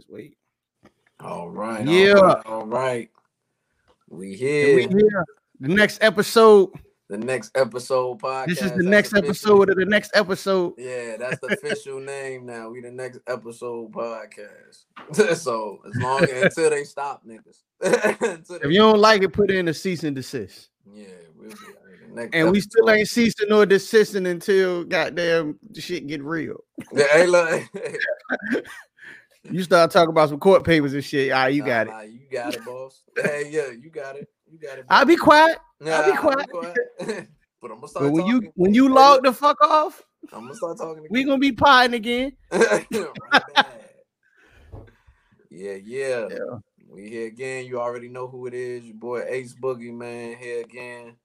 Let's wait. All right. Yeah. All right. All right. We here. we here. The next episode. The next episode podcast. This is the That's next official. episode of the next episode. Yeah, that's the official name now. We the next episode podcast. so as long until they stop niggas. If you don't like it, put in a cease and desist. yeah, we'll be all right. The next And we still ain't ceasing nor desisting until goddamn shit get real. Yeah, hey, look. You start talking about some court papers and shit. Ah, you Nah, got it. nah, you got it, boss. Hey, yeah, you got it. You got it. I'll be quiet. Nah, I'll be quiet. but I'm gonna start But when you talking. when you log the fuck off, I'm gonna start talking. we gonna be potting again. Right yeah, yeah, Yeah. We here again. You already know who it is. Your boy Ace Boogie Man here again.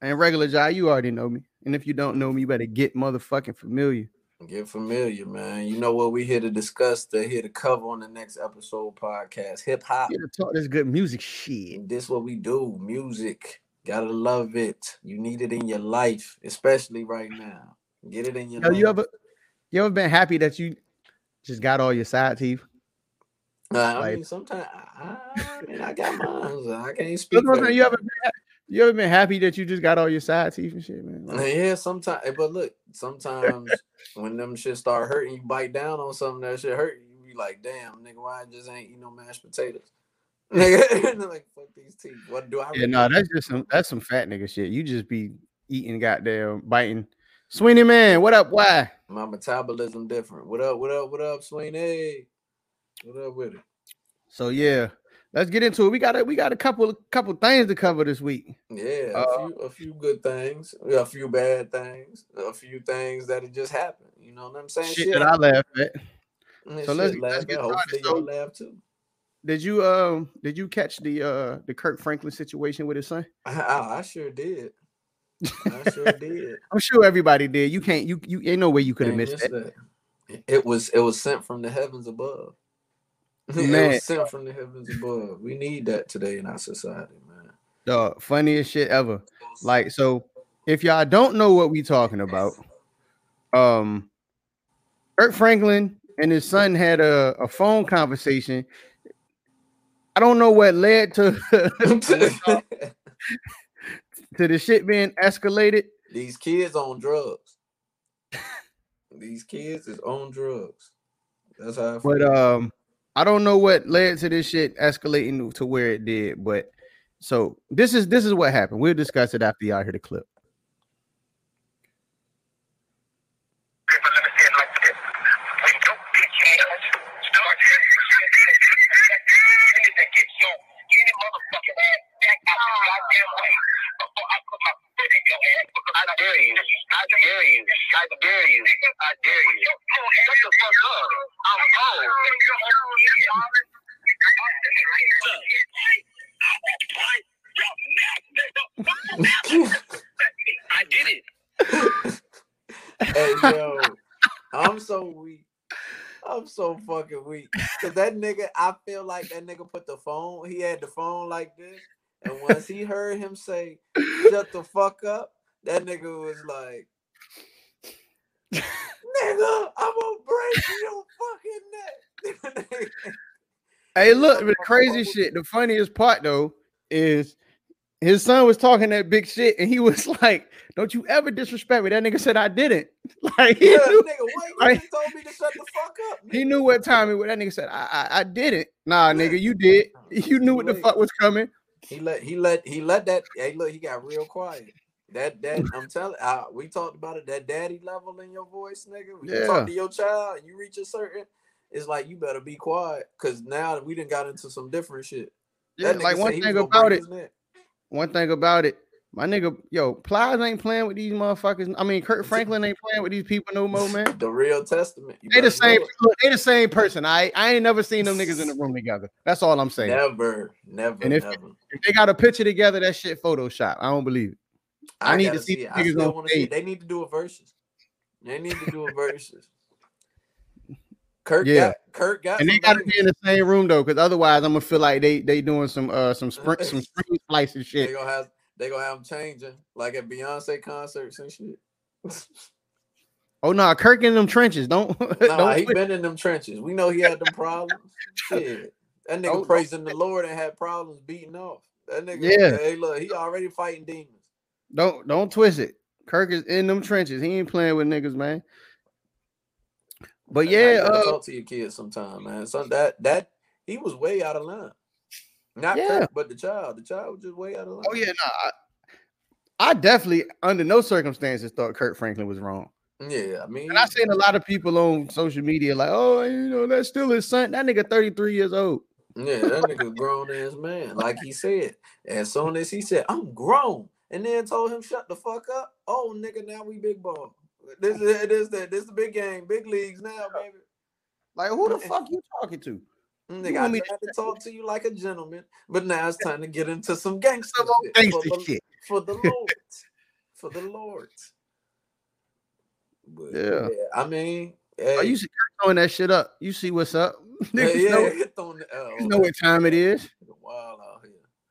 And regular Jai, you already know me. And if you don't know me, you better get motherfucking familiar. Get familiar, man. You know what we here to discuss, to here to cover on the next episode podcast. Hip hop. Here to talk this good music shit. This what we do. Music. Gotta love it. You need it in your life, especially right now. Get it in your Yo, life. you ever you ever been happy that you just got all your side teeth? Uh, I like- mean, sometimes I, I mean, I got mine. so I can't speak. That's what I'm for saying, You ever been, you ever been happy that you just got all your side teeth and shit, man? Like, Yeah, sometimes, eh, but look, sometimes when them shit start hurting, you bite down on something that shit hurt you. You be like, damn, nigga, why I just ain't eat no mashed potatoes? Nigga, like, fuck these teeth. What do I? yeah, really no, that's just some that's some fat nigga shit. You just be eating goddamn biting. Sweeney man, what up? Why? My metabolism different. What up? What up? What up, Sweeney? What up with it? So yeah, let's get into it. We got a we got a couple couple things to cover this week. Yeah, Uh, a few, a few good things, a few bad things, a few things that it just happened. You know what I'm saying? Shit that I laugh at. And So shit let's- laugh let's get. Hopefully started. y'all laugh too. Did you um did you catch the uh the Kirk Franklin situation with his son? I, I, I sure did. I sure did. I'm sure everybody did. You can't you you ain't no way you could have missed miss that. that. It was it was sent from the heavens above. Man. sent from the heavens above. We need that today in our society, man. The funniest shit ever. Like so, if y'all don't know what we talking about, um, Kirk Franklin and his son had a, a phone conversation. I don't know what led to to the shit being escalated. These kids on drugs. These kids is on drugs. That's how I feel. But um, I don't know what led to this shit escalating to where it did. But so this is this is what happened. We'll discuss it after y'all hear the clip. But let me say it like this. When your bitch ass start you need to get your any motherfucking ass back out the goddamn way before I put my foot in your ass. because I dare you. I dare you. I dare you. I dare you. Shut the fuck up. I'm old. I did it. hey yo, I'm so weak. I'm so fucking weak. Cause that nigga, I feel like that nigga put the phone, he had the phone like this. And once he heard him say, shut the fuck up, that nigga was like, nigga, I'm gonna break your fucking neck. Hey, look, the crazy shit. The funniest part though is his son was talking that big shit, and he was like, "Don't you ever disrespect me." That nigga said, "I didn't." Like he yeah, knew, nigga, you like- told me to shut the fuck up? he knew what time it was. That nigga said, "I, I, I didn't." Nah, nigga, you did. You knew what the fuck was coming. He let he let he let that hey look he got real quiet. That that I'm telling uh, we talked about it that daddy level in your voice, nigga. When you talk to your child and you reach a certain, it's like you better be quiet because now we didn't got into some different shit. Yeah, like one thing about it. One thing about it, my nigga, yo, Plies ain't playing with these motherfuckers. I mean, Kirk Franklin ain't playing with these people no more, man. The real testament. You They the same. know it. Look, they the same person. I I ain't never seen them niggas in the room together. That's all I'm saying. Never, never, And if- never. If they got a picture together, that shit Photoshop. I don't believe it. I need to see. I niggas still on want to see. stage. They need to do a versus. They need to do a versus. Kirk Yeah. got Kirk got And they gotta be in the same room though, because otherwise I'm gonna feel like they they doing some uh some spring some spring slice and They shit. gonna have they gonna have them changing like at Beyonce concerts and shit. Oh no, Kirk in them trenches. Don't Nah, don't he switch. been in them trenches. We know he had them problems. Shit. That nigga Don't- praising the Lord and had problems beating off. That nigga, Yeah. hey, look, he already fighting demons. Don't don't twist it. Kirk is in them trenches. He ain't playing with niggas, man. But yeah, uh, talk to your kids sometime, man. So that that he was way out of line. Not Yeah. Kirk, but the child. The child was just way out of line. oh yeah, no, I, I definitely under no circumstances thought Kirk Franklin was wrong. Yeah, I mean, And I seen a lot of people on social media like, oh, you know, that's still his son. That nigga 33 years old. yeah, that nigga grown ass man. Like he said, as soon as he said, "I'm grown," and then told him, "Shut the fuck up." Oh, nigga, now we big ball. This is this the this the big game, big leagues now, baby. Like, who the fuck you talking to? Nigga, I tried to- talk to you like a gentleman, but now it's time to get into some gangster shit for, the, shit. for the Lord. for the Lord. But, Yeah. I mean, Oh, you see throwing that shit up. You see what's up. yeah, yeah, know, the, oh, niggas know what time it is. Wild here.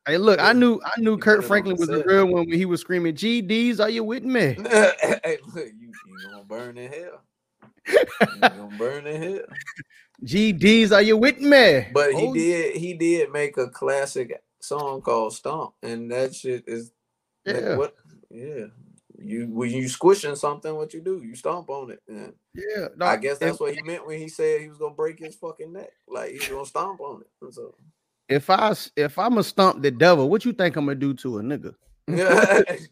Hey, look, I knew I knew Kirk Franklin was a set. real one when he was screaming, GDs, are you with me? hey, look, you you gonna burn in hell. You gonna burn in hell. GDs, are you with me? But he Oh, did he did make a classic song called Stomp, and that shit is like, Yeah, what yeah. You when you squishing something, what you do? You stomp on it. And yeah. I guess that's what he meant when he said he was gonna break his fucking neck. Like he's gonna stomp on it. So if I if I'm a stump the devil, what you think I'm gonna do to a nigga?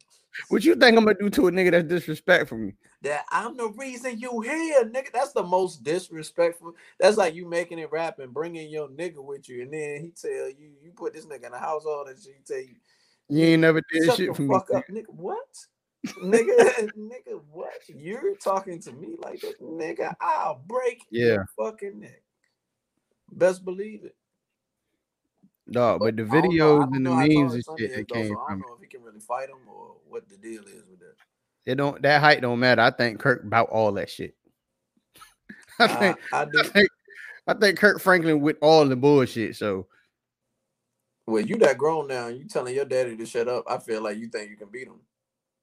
What you think I'm gonna do to a nigga that's disrespectful me? that I'm the reason you here, nigga. That's the most disrespectful. That's like you making it rap and bringing your nigga with you, and then he tell you you put this nigga in the house all that shit. He tell you You ain't never did shut shit for me. fuck up, nigga. What? nigga, nigga, what? You're talking to me like this, nigga. I'll break Yeah. your fucking neck. Best believe it. Dog, but the know- I videos and the memes and shit that though, came so I from don't know if he can really fight him or what the deal is with that. it, don't that height don't matter. I think Kirk about all that shit. I think I I think I think Kirk Franklin with all the bullshit. So Well, you that grown now, you telling your daddy to shut up. I feel like you think you can beat him.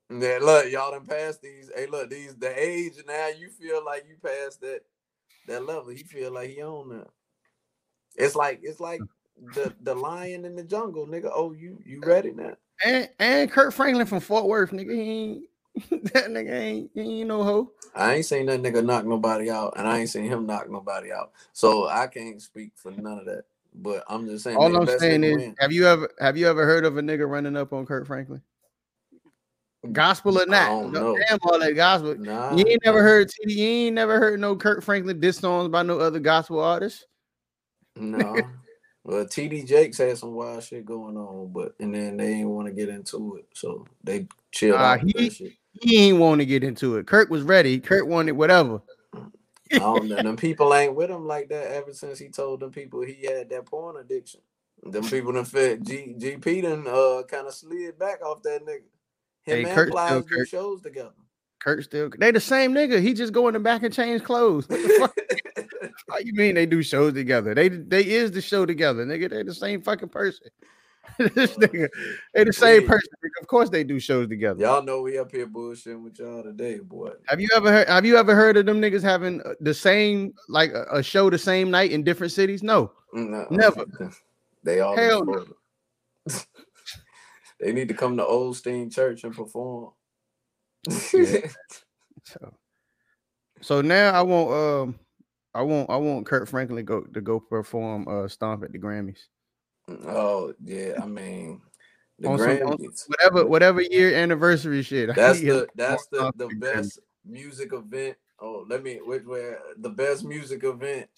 And then look, y'all done passed these. Hey, look, these the age now. You feel like you passed that that level. He feel like he on now. It's like it's like the the lion in the jungle, nigga. Oh, you you uh, ready now? and and Kirk Franklin from Fort Worth, nigga. He ain't that nigga ain't he ain't no hoe. I ain't seen that nigga knock nobody out, and I ain't seen him knock nobody out. So I can't speak for none of that. But I'm just saying. All I'm saying is, win. have you ever have you ever heard of a nigga running up on Kirk Franklin? Gospel or I not? don't no- know. Damn all that gospel. Nah, You ain't never heard TD, you ain't never heard no Kirk Franklin diss songs by no other gospel artist. No. Well, TD Jakes had some wild shit going on, but and then they didn't want to get into it, so they chilled Nah, out he- that shit. He ain't want to get into it. Kirk was ready. Kirk wanted whatever. I don't know. Them people ain't with him like that ever since he told them people he had that porn addiction. Them people done fed G GP done uh kind of slid back off that nigga. Him Hey, and Kirk still Plies do shows together. Kirk still they the same nigga. He just go in the back and change clothes. What the fuck? How you mean they do shows together? They they is the show together, nigga. They the same fucking person. this nigga, they the same person. Of course they do shows together. Y'all know we up here bullshitting with y'all today, boy. Have you ever heard? Have you ever heard of them niggas having uh, the same like a, a show the same night in different cities? No. No, Never. They all Hell no. They need to come to Old Oldstein Church and perform. Yeah. So, so now I want um I want I want Kirk Franklin go to go perform uh stomp at the Grammys. oh yeah, I mean the On some- on Whatever whatever year anniversary shit. That's the that's the the Grammys. best music event. Oh, let me which where the best music event.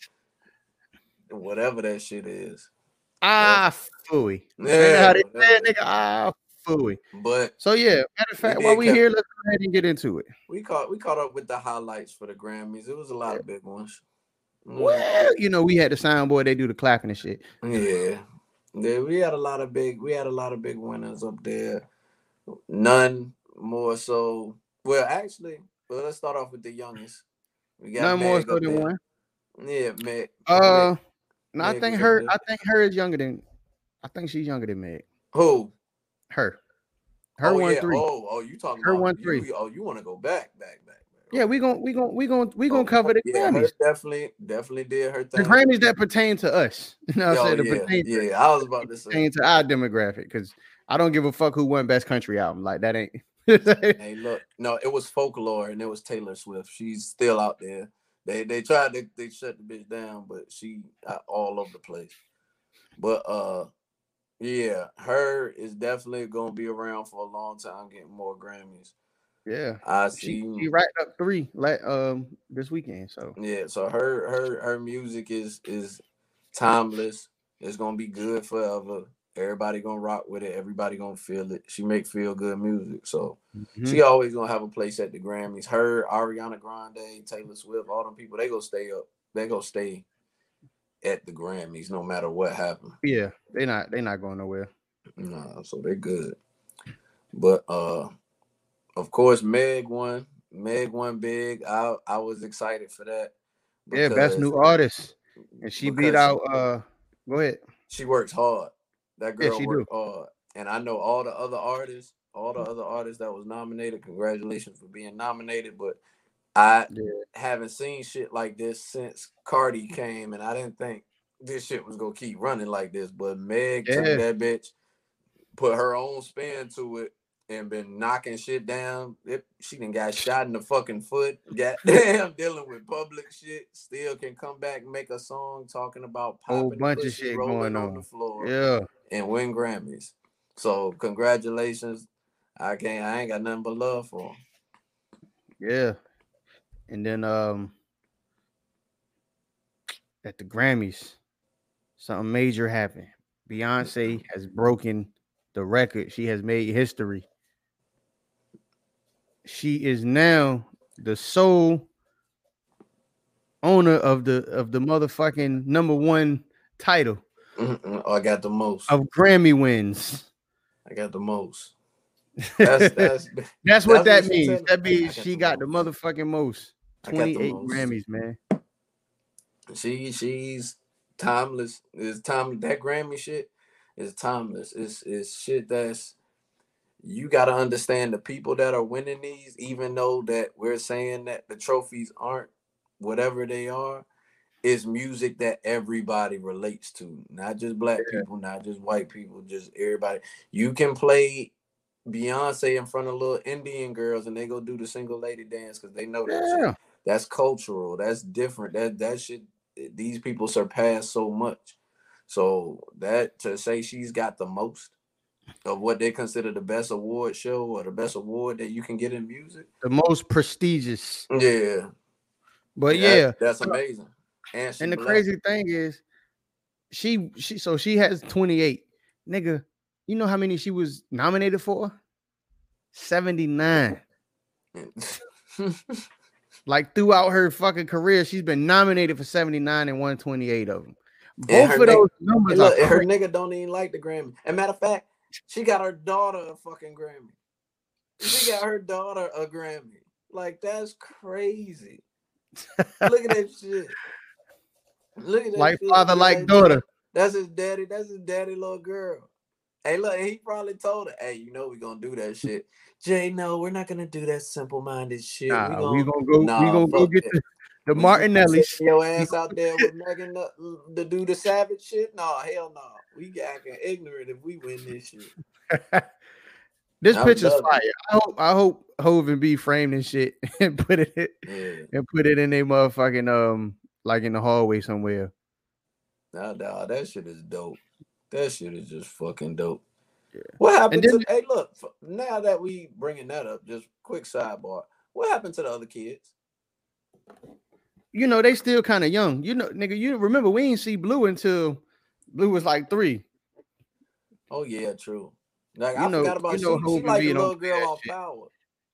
Whatever that shit is. Ah fooey. Yeah, Yeah, they say whatever. nigga. Ah fooey. But So yeah, matter of fact, did while we here, let's go ahead and get into it. we caught we caught up with the highlights for the Grammys. It was a lot of big ones. Mm, Well, you know, we had the soundboard, they do the clapping and shit. Yeah. Yeah, we had a lot of big we had a lot of big winners up there. None more so well actually, well let's start off with the youngest. We got None more so than there. one. Yeah, Meg. Uh Meg. no, I think her. I think her is younger than I think she's younger than Meg. Who? Her. Her oh, one yeah. three. Oh, oh, you talking Her about one you- three. Oh, you want to go back, back. Yeah, we gonna we gonna we gonna we gonna Oh, cover the yeah, Grammys. definitely, definitely did her thing. The. Grammys that pertain to us. You know what I'm Oh, saying? Yeah, pertain to, yeah. I was about to say, pertain to our demographic because I don't give a fuck who won best country album. Like that ain't hey, look, no, it was folklore, and it was Taylor Swift. She's still out there. They they tried to they shut the bitch down, but she out all over the place. But uh, yeah, her is definitely gonna be around for a long time, getting more Grammys. Yeah. I She, see. she racked up three like um this weekend. So Yeah, so her her her music is is timeless. It's gonna be good forever. Everybody gonna rock with it. Everybody gonna feel it. She make feel good music, so mhm. she always gonna have a place at the Grammys. Her, Ariana Grande, Taylor Swift, all them people, they gonna stay up. They gonna stay at the Grammys no matter what happens. yeah, they not they not going nowhere. Nah, so they good. But uh of course Meg won. Meg won big. I I was excited for that. Yeah, best new artist. And she beat because- out uh go ahead. she works hard. That Yeah, girl she worked hard. And I know all the other artists, all the other artists that was nominated. Congratulations for being nominated. But I Yeah. haven't seen shit like this since Cardi came, and I didn't think this shit was gonna keep running like this. But Meg took that bitch, put her own spin to it, and been knocking shit down. It, she done got shot in the fucking foot. Goddamn, dealing with public shit. Still can come back and make a song talking about Whole popping bunch of shit rolling going on on. the floor Yeah. and win Grammys. So congratulations. I can't I ain't got nothing but love for 'em. Yeah. And then um at the Grammys, something major happened. Beyonce has broken the record. She has made history. She is now the sole owner of the of the motherfucking number one title Mm-mm. Oh, I got the most. of Grammy wins. I got the most. That's that's That's what that what means. That means got she the got the motherfucking most. I got the 28 most. Grammys, man. she she's timeless. It's time that Grammy shit is timeless. It's it's shit that's you got to understand the people that are winning these, even though that we're saying that the trophies aren't whatever they are, is music that everybody relates to, not just black Yeah. people, not just white people, just everybody. You can play Beyonce in front of little Indian girls and they go do the single lady dance because they know that Yeah. that's cultural that's different that that shit eh, these people surpass so much so that to say she's got the most of what they consider the best award show or the best award that you can get in music The most prestigious. yeah But that- yeah, that's amazing and, and the black. crazy thing is, she she so she has 28. Nigga, you know how many she was nominated for? 79. Like throughout her fucking career, she's been nominated for 79 and 128 of them. Both of nigga- those numbers look, her nigga don't even like the Grammy. And matter of fact, she got her daughter a fucking Grammy. She got her daughter a Grammy. Like that's crazy. Look at that shit. Look at that like shit, father, like daughter. That's his daddy. That's his daddy, little girl. Hey, look, he probably told her, "Hey, you know we're gonna do that shit." Jay, no, we're not gonna do that simple-minded shit. Nah, we we gonna go. Nah, we gonna go get it. the, the we Martinellis. your ass out there with Megan to, to do the savage shit. No, hell no. We acting ignorant if we win this shit. This I'm picture's loving fire. I hope I hope Hov and B framed and shit and put it Yeah, and put it in a motherfucking um like in the hallway somewhere. nah, nah, that shit is dope. That shit is just fucking dope. Yeah. What happened then- to? Hey, look. Now that we bringing that up, just quick sidebar. What happened to the other kids? You know, they still kind of young. You know, nigga, you remember we ain't see Blue until Blue was like three. Oh yeah, true. Like You I know- forgot about you know she, she like the little girl off shit. power.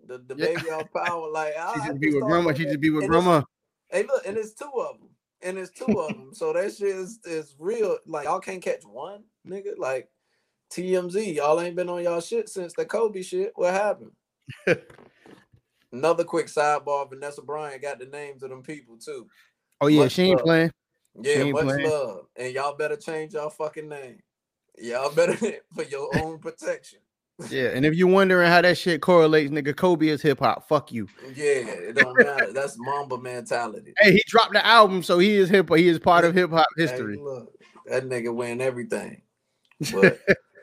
The the Yeah. baby off power. Like I, She just be with grandma. She just be with grandma. Hey, look, and it's two of them, and it's two of them. So that shit is, is real. Like y'all can't catch one, nigga. Like TMZ, y'all ain't been on y'all shit since the Kobe shit. What happened? Another quick sidebar: Vanessa Bryant got the names of them people too. Oh yeah, Much she ain't love. playing. Yeah, ain't much playing. love, and y'all better change y'all fucking name. Y'all better for your own protection. Yeah, and if you're wondering how that shit correlates, nigga, Kobe is hip hop. Fuck you. Yeah, it don't matter. That's Mamba mentality. Hey, he dropped the album, so he is hip. Hop. He is part of hip hop Hey, history. look, that nigga win everything. But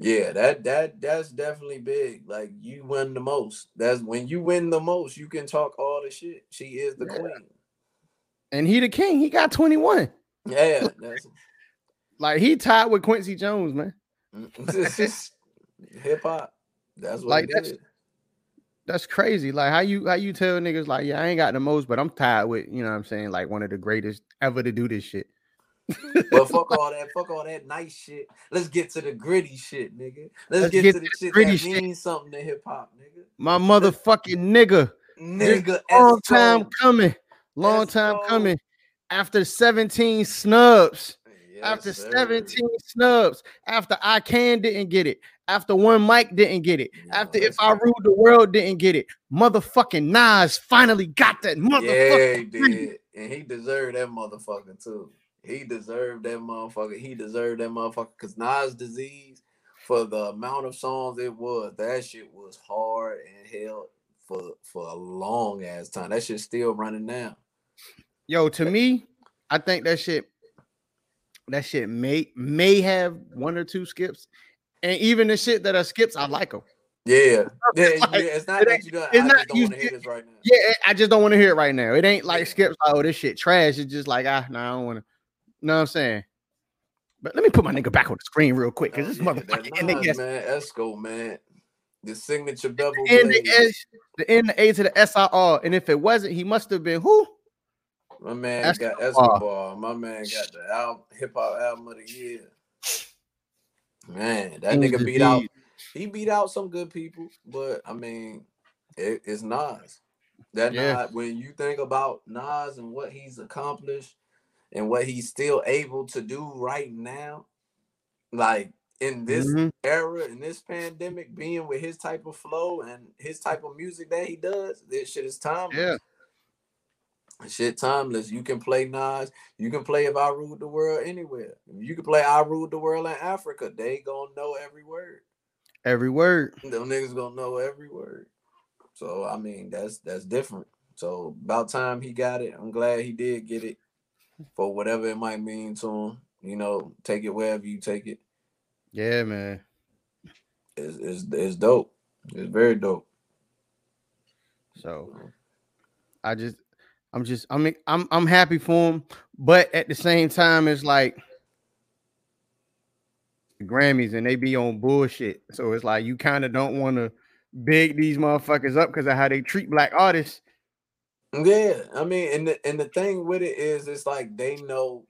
yeah, that that that's definitely big. Like you win the most. That's when you win the most, you can talk all the shit. She is the Yeah. queen. And he the king. He got 21. Yeah, that's Like he tied with Quincy Jones, man. hip hop. That's what Like, that's- That's crazy. Like how you how you tell niggas like, yeah, I ain't got the most, but I'm tied with, you know what I'm saying, like one of the greatest ever to do this shit. But fuck all that, fuck all that nice shit. Let's get to the gritty shit, nigga. Let's, Let's get, get to the shit gritty that shit. means something to hip hop, nigga. My motherfucking nigga. Nigga, Long time coming. Long time coming. After 17 snubs. Yes, after sir. 17 snubs, after I can didn't get it, after One Mic didn't get it, Yo, after if I ruled the world didn't get it, motherfucking Nas finally got that Yeah, he did. And he deserved that motherfucker too. He deserved that motherfucker. He deserved that motherfucker because Nas disease, for the amount of songs it was, that shit was hard and held for for a long ass time. That shit's still running now. Yo, to me, I think that shit, that shit may may have one or two skips, and even the shit that are skips, I like them. Yeah. yeah, Like, yeah, it's not it that you don't, it's I not don't want to hear this right now. Yeah, I just don't want to hear it right now. It ain't like skips. Like, oh, this shit trash. It's just like ah, no, nah, I don't want to. Know what I'm saying? But let me put my nigga back on the screen real quick because this yeah, motherfucker and man, Esco, man. The signature double. and the. S, the N, the A to the SIR. And if it wasn't, he must have been who? My man Escobar. got Escobar. My man got the album, hip hop album of the year. Man, that King's nigga beat out. He beat out some good people, but I mean, it, it's Nas. That Yeah. Nas, when you think about Nas and what he's accomplished and what he's still able to do right now, like in this Mhm. era, in this pandemic, being with his type of flow and his type of music that he does, this shit is timeless. Yeah. Shit timeless. You can play Nas. You can play if I ruled the world anywhere. You can play I ruled the world in Africa. They gonna know every word. Every word. Them niggas gonna know every word. So I mean that's that's different. So about time he got it. I'm glad he did get it for whatever it might mean to him. You know, take it wherever you take it. Yeah, man. It's it's, it's dope. It's very dope. So I just I'm just I mean I'm I'm happy for him, but at the same time, it's like the Grammys and they be on bullshit. So it's like you kind of don't want to big these motherfuckers up because of how they treat black artists. Yeah, I mean, and the and the thing with it is, it's like they know.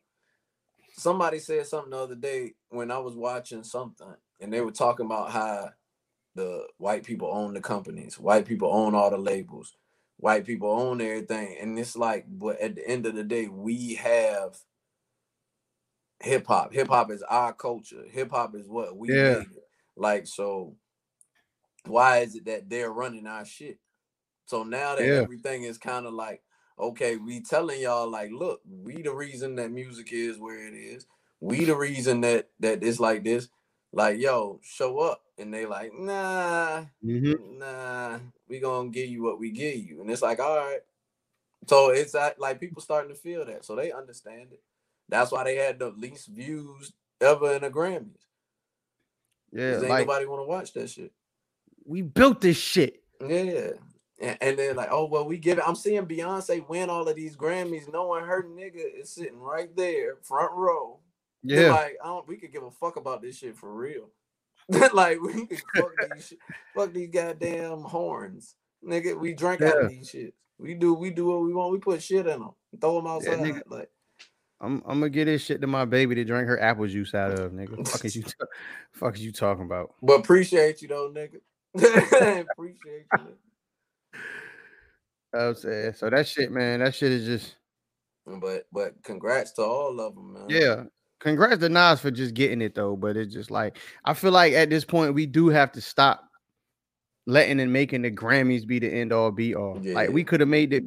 Somebody said something the other day when I was watching something, and they were talking about how the white people own the companies, white people own all the labels, white people own everything, and it's like, but at the end of the day, we have hip hop. Hip hop is our culture. Hip hop is what we Yeah. Like so. Why is it that they're running our shit? So now that Yeah. everything is kind of like, okay, we telling y'all like, look, we the reason that music is where it is. We the reason that that it's like this. Like, yo, show up, and they like, nah, Mhm. nah, we gonna give you what we give you, and it's like, all right. So it's like people starting to feel that, so they understand it. That's why they had the least views ever in the Grammys. Yeah, ain't like nobody want to watch that shit. we built this shit. Yeah. And, then like, oh well, we give it. I'm seeing Beyonce win all of these Grammys, knowing her nigga is sitting right there, front row. They're Yeah, like, I don't. We could give a fuck about this shit for real. like we could fuck these, shit, fuck these goddamn horns, nigga. We drink out of these shits. We do. We do what we want. We put shit in them, throw them outside. nigga. like I'm I'm gonna get this shit to my baby to drink her apple juice out of, nigga. Fuck is you, fuck is you talking about? But appreciate you though, nigga. appreciate you. Nigga. I'm saying so that shit, man. That shit is just mm, But but congrats to all of them, man. yeah. Congrats to Nas for just getting it though, but it's just like I feel like at this point we do have to stop letting and making the Grammys be the end all be all. Like we could have made the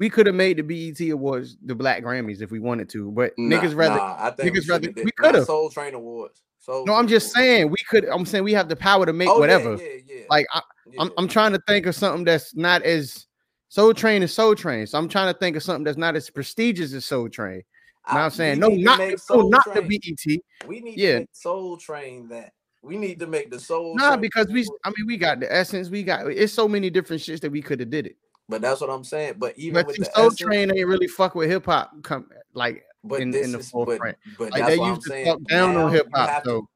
we could have made the BET Awards the Black Grammys if we wanted to, but Nah, niggas rather nah, I think we rather- we coulda. Soul Train Awards. So No, I'm just saying we could. I'm saying we have the power to make Oh, whatever. Yeah, yeah, yeah. Like I, I'm. I'm trying to think of something that's not as Soul Train is Soul Train. So I'm trying to think of something that's not as prestigious as Soul Train. Now I- I'm saying no, not no, not Train- the BET. We need yeah. to make Soul Train that. We need to make the Soul. Nah, because we. I mean, we got the essence. We got. It's so many different shits that we could have did it. But that's what I'm saying. But even But with the Soul essence, Train ain't really fuck with hip hop. Come like but in- this in the is, but, forefront. but like they used to saying. talk down Now on hip hop. have to-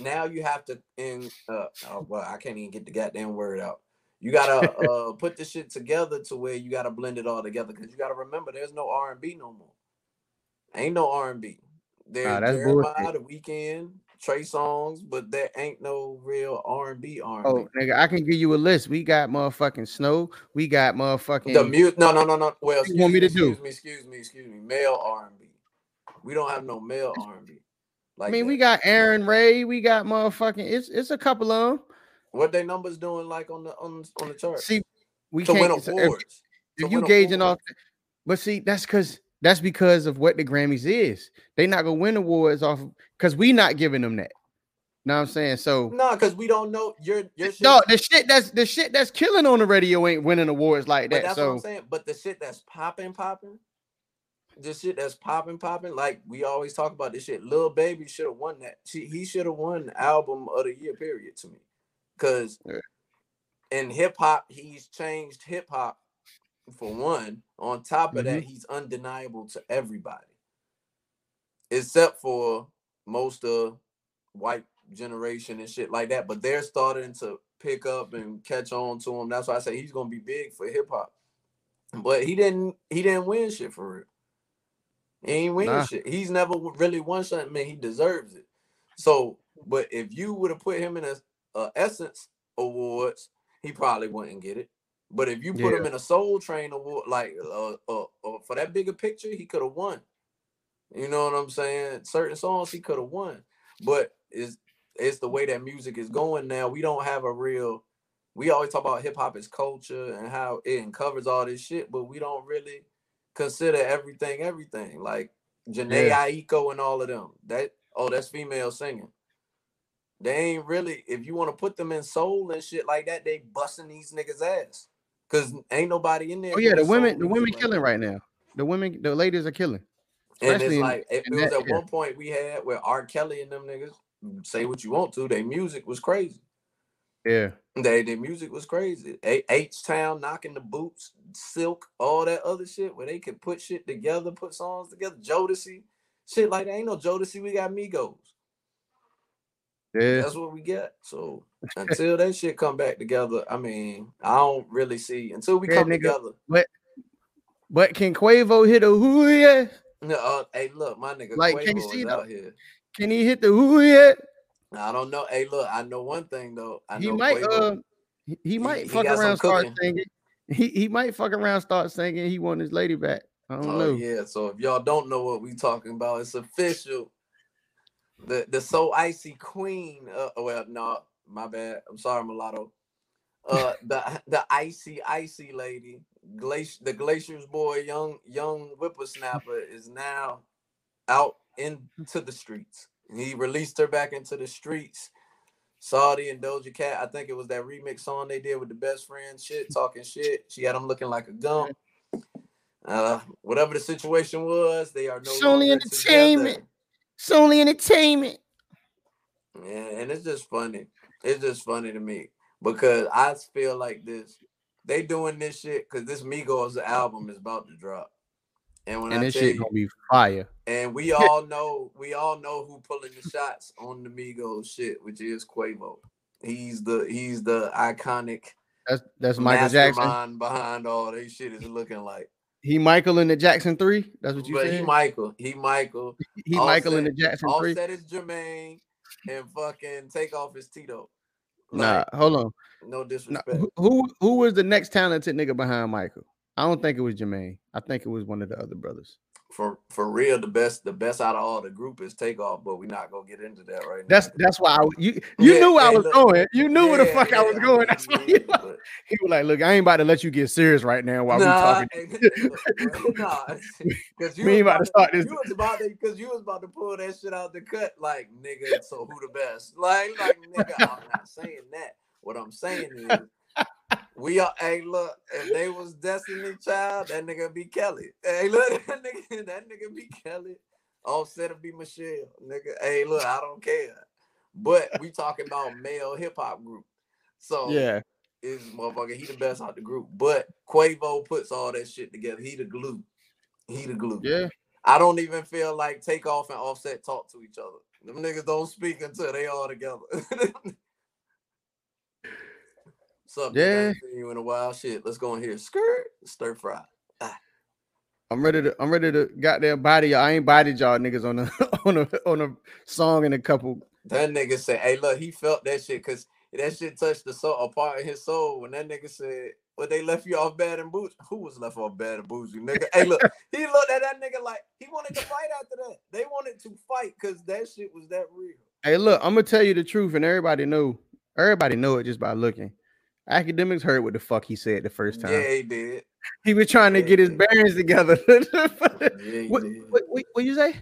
now you have to in uh oh, well i can't even get the goddamn word out you gotta uh put this shit together to where you gotta blend it all together because you gotta remember there's no r&b no more ain't no r&b there's Nah, that's Jeremiah, the Weeknd Trey Songz but there ain't no real r&b r&b oh nigga, I can give you a list. We got motherfucking snow. We got motherfucking. the mute no no no no well you want me to do? excuse me excuse me excuse me male r&b we don't have no male r&b like I mean, that. we got Aaron Ray. We got motherfucking. It's it's a couple of them. what they numbers doing like on the on, on the chart See, we to win can't. so if- awards if to you win gauging awards. off, but see, that's because that's because of what the Grammys is. They not gonna win awards off because we not giving them that. Know what I'm saying? So No, because we don't know your your shit. no, the shit that's the shit that's killing on the radio ain't winning awards like but that. that's what I'm saying. But the shit that's popping, popping, the shit that's popping, popping, like we always talk about this shit. Lil Baby should have won that. She, he should have won album of the year, period, to me. Cause Yeah. in hip hop, he's changed hip hop for one. On top of that, Mm-hmm. he's undeniable to everybody. Except for most of white generation and shit like that. But they're starting to pick up and catch on to him. That's why I say he's gonna be big for hip hop. But he didn't he didn't win shit for real. He ain't win Nah. shit. He's never really won something, man. He deserves it. So, but if you would have put him in a, a Essence Awards, he probably wouldn't get it. But if you put him in a Soul Train Award, like uh, uh, uh, for that bigger picture, he could have won. You know what I'm saying? Certain songs he could have won, but it's it's the way that music is going now. We don't have a real. We always talk about hip hop as culture and how it uncovers all this shit, but we don't really consider everything everything. Like Jhené Yeah. Aiko and all of them. That oh, that's female singing. They ain't really. If you want to put them in soul and shit like that, they busting these niggas ass. Cause ain't nobody in there. oh yeah, the women the women killing right now. The women the ladies are killing. And it's like it, it in was that at era. one point we had where R. Kelly and them niggas say what you want to. Their music was crazy. Yeah. They their music was crazy. H Town knocking the boots, Silk, all that other shit where they could put shit together, put songs together. Jodeci, shit like that. Ain't no Jodeci. We got Migos. Yeah. That's what we get. So until that shit come back together, I mean, I don't really see until we Yeah, come nigga. together. But but can Quavo hit a who yet? No, uh, hey, look, my nigga Like, can you Quavo see is the- out here. Can he hit the who yet? I don't know. Hey, look, I know one thing though. I He know might uh he, he might he fuck some around start cooking. singing. He he might fuck around start singing he want his lady back. I don't Oh know. yeah. So if y'all don't know what we talking about, it's official. The the so icy queen. Uh, well, no, my bad. I'm sorry, mulatto. Uh, the the icy icy lady, glacier, the glaciers boy, young young whippersnapper is now out into the streets. He released her back into the streets. Saweetie and Doja Cat. I think it was that remix song they did with the best friend shit, talking shit. She had him looking like a gump. Uh, whatever the situation was, they are no It's only entertainment. together. It's only entertainment. Yeah, and it's just funny. It's just funny to me because I feel like this. They doing this shit because this Migos album is about to drop. And when And I this shit you, gonna be fire. and we all know, we all know who pulling the shots on the Migos shit, which is Quavo. He's the he's the iconic That's that's Michael Jackson. behind all this shit is looking like. He Michael in the Jackson three. That's what you But said. he Michael, he Michael, He Michael in the Jackson three. Offset is Jermaine, and fucking Takeoff his Tito. Nah, hold on. no disrespect. who, who who was the next talented nigga behind Michael? I don't think it was Jermaine. I think it was one of the other brothers. for for real, the best the best out of all the group is takeoff, but we're not gonna get into that right now. That's that's why I, you you Yeah, knew I was look. going. You knew where the Yeah, fuck I was going. That's why you, but- he was like, "Look, I ain't about to let you get serious right now while nah, we talking." nah, because you was about to start this. You was about to because you was about to pull that shit out the cut, like nigga. So who the best? Like, like nigga, I'm not saying that. What I'm saying is, we are. Hey, look, if they was Destiny Child, that nigga be Kelly. Hey, look, that nigga, that nigga be Kelly. Offset to be Michelle, nigga. Hey, look, I don't care. But we talking about male hip hop group. So Yeah, is motherfucker. He the best out the group. But Quavo puts all that shit together. He the glue. He the glue. yeah. I don't even feel like Takeoff and Offset talk to each other. Them niggas don't speak until they all together. What's up? Yeah. seen you in a while. Shit, let's go in here. Skirt, stir fry. I'm ready to. I'm ready to goddamn body y'all. I ain't bodied y'all niggas on a on a on a song in a couple. That nigga said, "Hey, look, he felt that shit because that shit touched the soul, a part of his soul." When that nigga said, "Well, they left you off bad and bougie," who was left off bad and bougie, nigga? hey, look, he looked at that nigga like he wanted to fight after that. They wanted to fight because that shit was that real. Hey, look, I'm gonna tell you the truth, and everybody know. Everybody know it just by looking. Academics heard what the fuck he said the first time. Yeah, he did. He was trying to get his bearings together. Yeah, what, what, what, what you say?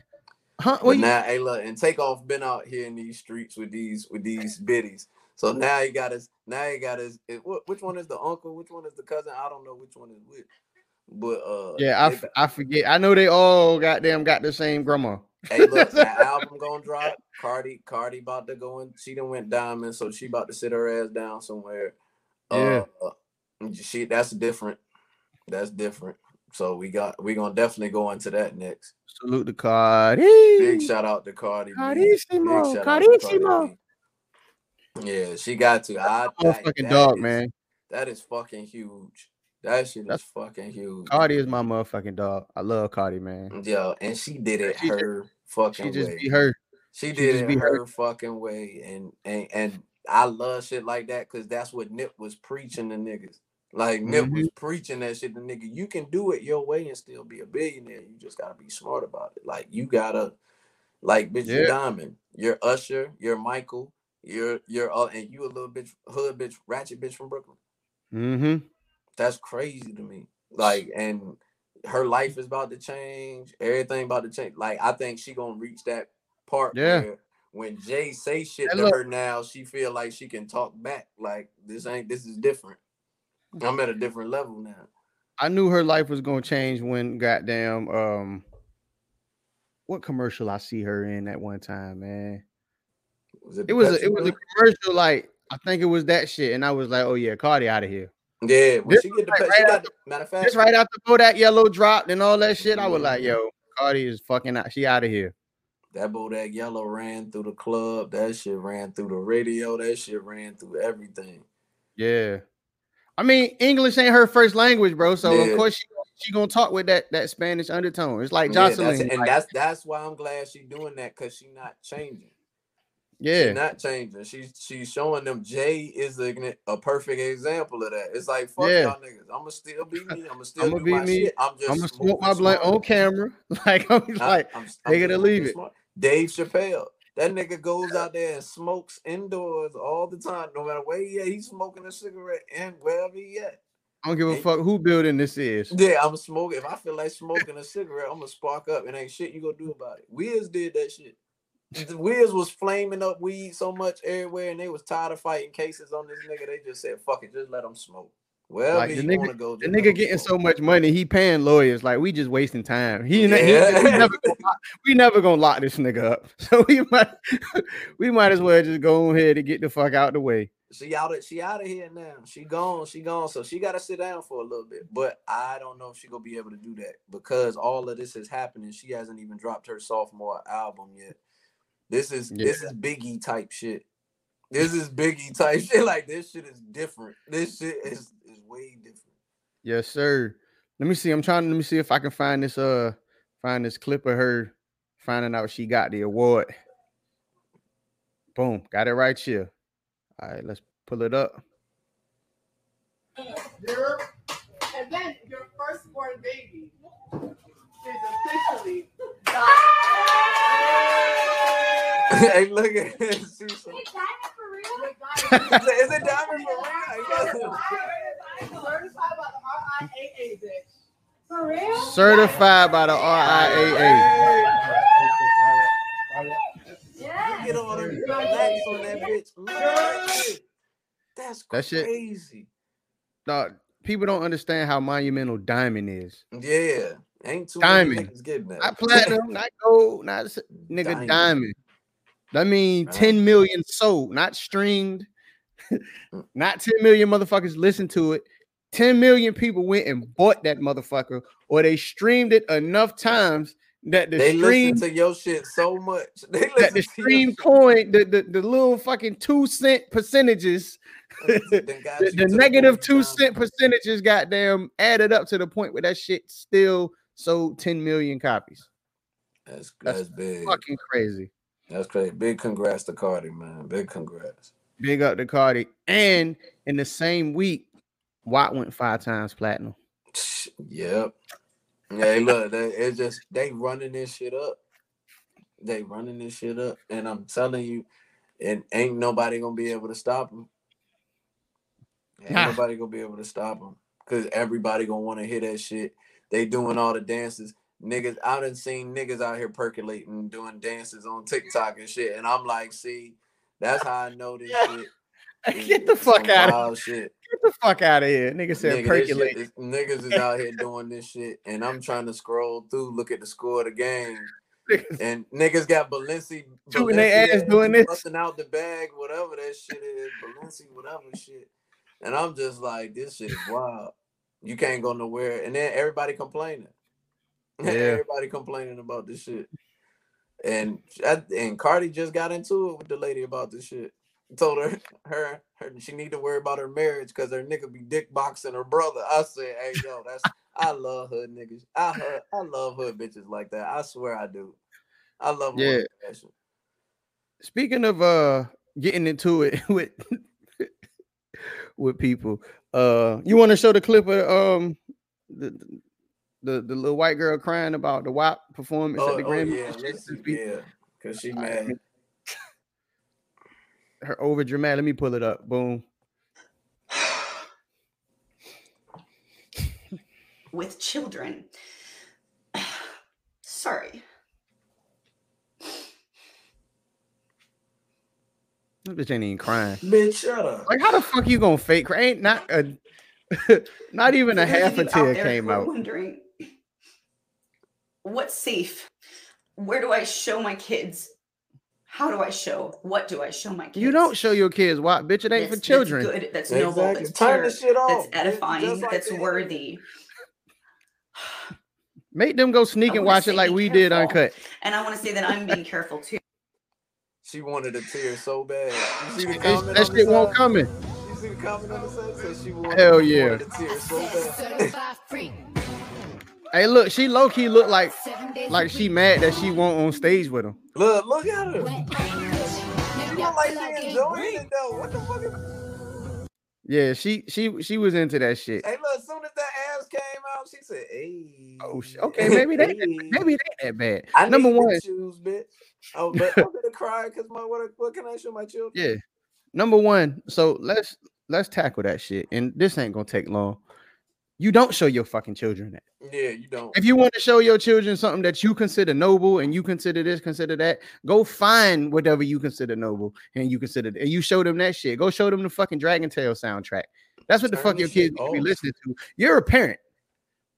Huh? What you, now, hey, look, and Takeoff been out here in these streets with these with these biddies. So now he got his. Now he got his. it- Which one is the uncle? Which one is the cousin? I don't know which one is which. But uh, yeah, I, they f- I forget. I know they all goddamn got the same grandma. Hey, look, that album gonna drop. Cardi, Cardi about to go in. She done went diamond, so she about to sit her ass down somewhere. Yeah. Uh, she that's different. That's different. So we got we gonna definitely go into that next. Salute to Cardi. Big shout out to Cardi. B. Carissimo, Big out to Cardi Carissimo. Yeah, she got to. I Motherfucking that dog, is- man. That is fucking huge. That shit That's- is fucking huge. Cardi is my motherfucking dog. I love Cardi, man. Yeah, and she did it She just- her fucking She just way. be her. She She did just it be her. her fucking way, and and and I love shit like that because that's what Nip was preaching to niggas. Like Nip was Mm-hmm. preaching that shit to nigga. You can do it your way and still be a billionaire. You just gotta be smart about it. Like you gotta, like bitch, Yeah. Diamond, you're Usher, you're Michael, you're you're uh, and you a little bitch, hood bitch, ratchet bitch from Brooklyn. Mm-hmm. That's crazy to me. Like, and her life is about to change. Everything about to change. Like, I think she gonna reach that part Yeah. where when Jay say shit And to look- her now, she feel like she can talk back. Like, this ain't this is different. I'm at a different level now. I knew her life was gonna change when goddamn um what commercial I see her in at one time, man. Was it, It was a, it was a commercial like I think it was that shit, and I was like, oh yeah, Cardi out of here. Yeah, when This she get the Pepsi, she got after- the, matter of fact, Just right after Bodak Yellow dropped and all that shit, I was like, Mhm. yo, Cardi is fucking out. She out of here. That Bodak Yellow ran through the club. That shit ran through the radio. That shit ran through everything. Yeah. I mean, English ain't her first language, bro. So Yeah. of course she, she gonna talk with that that Spanish undertone. It's like Yeah, that's, and like, that's that's why I'm glad she doing that because she not changing. yeah. She's not changing. She's she's showing them Jay is a, a perfect example of that. It's like fuck Yeah. y'all niggas. I'ma still be me. I'ma still I'ma do be my me. shit. I'm just I'm gonna smoke my blunt on camera. Like I'm I- like, I'm, or just leave it. smart. Dave Chappelle. That nigga goes out there and smokes indoors all the time. No matter where he at, he's smoking a cigarette and wherever he at. I don't give a Hey. fuck who building this is. Yeah, I'm smoking. If I feel like smoking a cigarette, I'm gonna spark up and ain't shit you gonna do about it. Wiz did that shit. The Wiz was flaming up weed so much everywhere, and they was tired of fighting cases on this nigga. They just said, "Fuck it, just let him smoke." Wherever Like, the nigga- go, The nigga getting so much money, he paying lawyers. Like we just wasting time. He, ne- he- Yeah. we never gonna lock, we never gonna lock this nigga up. So we might we might as well just go ahead and get the fuck out the way. She out of she out of here now. She gone. She gone. So she got to sit down for a little bit. But I don't know if she gonna be able to do that because all of this is happening. She hasn't even dropped her sophomore album yet. This is this is Biggie type shit. This is Biggie type shit. Like this shit is different. This shit is way different. Yes, sir. Let me see. I'm trying. To let me see if I can find this. Uh, find this clip of her finding out she got the award. Boom, got it right here. All right, let's pull it up. Your, and then your firstborn baby is officially hey, look at it. See some- Is it diamond for real? For real? Certified by the RIAA. Yeah. Get all them blacks on that bitch. Look at that shit. That's That shit- crazy. Dog, people don't understand how monumental diamond is. Yeah. Ain't too Diamond. many niggas getting that. Not platinum, not gold, not nigga Diamond. diamond. That mean Right. 10 million sold, not streamed. not 10 million motherfuckers listened to it. 10 million people went and bought that motherfucker, or they streamed it enough times that the they stream to your shit so much. They that the stream coin, the, the, the little fucking two cent percentages, the, the negative two cent percentages goddamn added up to the point where that shit still sold 10 million copies. That's That's that's big. Fucking crazy. That's crazy. Big congrats to Cardi, man. Big congrats. Big up to Cardi. And in the same week, WAP went five times platinum. Yep. Hey, look, they, it's just they running this shit up. They running this shit up, and I'm telling you, and ain't nobody gonna be able to stop them. Ain't Nah. nobody gonna be able to stop them because everybody gonna want to hear that shit. They doing all the dances. Niggas, I done seen niggas out here percolating, doing dances on TikTok and shit, and I'm like, see, that's how I know this shit. Get the fuck out of wild shit. get the fuck out of here. Nigga said Nigga, percolate. shit niggas is out here doing this shit, and I'm trying to scroll through, look at the score of the game, and niggas got Balenci, Shooting their ass doing this. busting out the bag, whatever that shit is, Balenci, whatever shit, and I'm just like, this shit is wild. You can't go nowhere, and then everybody complaining, Yeah. everybody complaining about this shit, and and Cardi just got into it with the lady about this shit. Told her, her, her she need to worry about her marriage because her nigga be dick boxing her brother. I said, hey yo, that's I love hood niggas. I hood, I love hood bitches like that. I swear I do. I love Yeah. Speaking of uh getting into it with with people, uh you want to show the clip of um the, the the little white girl crying about the WAP performance Oh, at the oh, oh Grammy? yeah, listen, yeah, cause she mad. Her over dramatic. Let me pull it up. Boom. with children. Sorry. This bitch ain't even crying. Bitch, shut up. Like, how the fuck you gonna fake cry? Ain't not a not even a half of a tear came who out. Wondering what's safe? Where do I show my kids? How do I show? What do I show my kids? You don't show your kids WAP, bitch. It ain't for children. That's good. That's noble. Exactly. That's Turn pure. the shit off. That's edifying. like that's the- worthy. Make them go sneak and watch it like be we did careful. uncut. And I want to say that I'm being careful too. She wanted a tear so bad. You see the that shit won't side? coming. You see the comment on the side? Said she wanted, Hell yeah. wanted a tear so bad. Hey, look, she low key looked like like she mad that she won't on stage with him. Look, look at her. She look like she enjoying it though. What the fuck is Yeah, she she she was into that shit. Hey, look, as soon as that ass came out, she said, hey. Oh, sh- okay, maybe that Hey. maybe that that bad. I Number need the one, shoes, bitch. Oh, but I'm gonna cry because my what, what can I show my children? yeah. Number one, so let's let's tackle that shit, and this ain't gonna take long. You don't show your fucking children that. Yeah, you don't. If you want to show your children something that you consider noble and you consider this, consider that, go find whatever you consider noble and you consider and you show them that shit. Go show them the fucking Dragon Tales soundtrack. That's what the fuck your kids be listening to. You're a parent.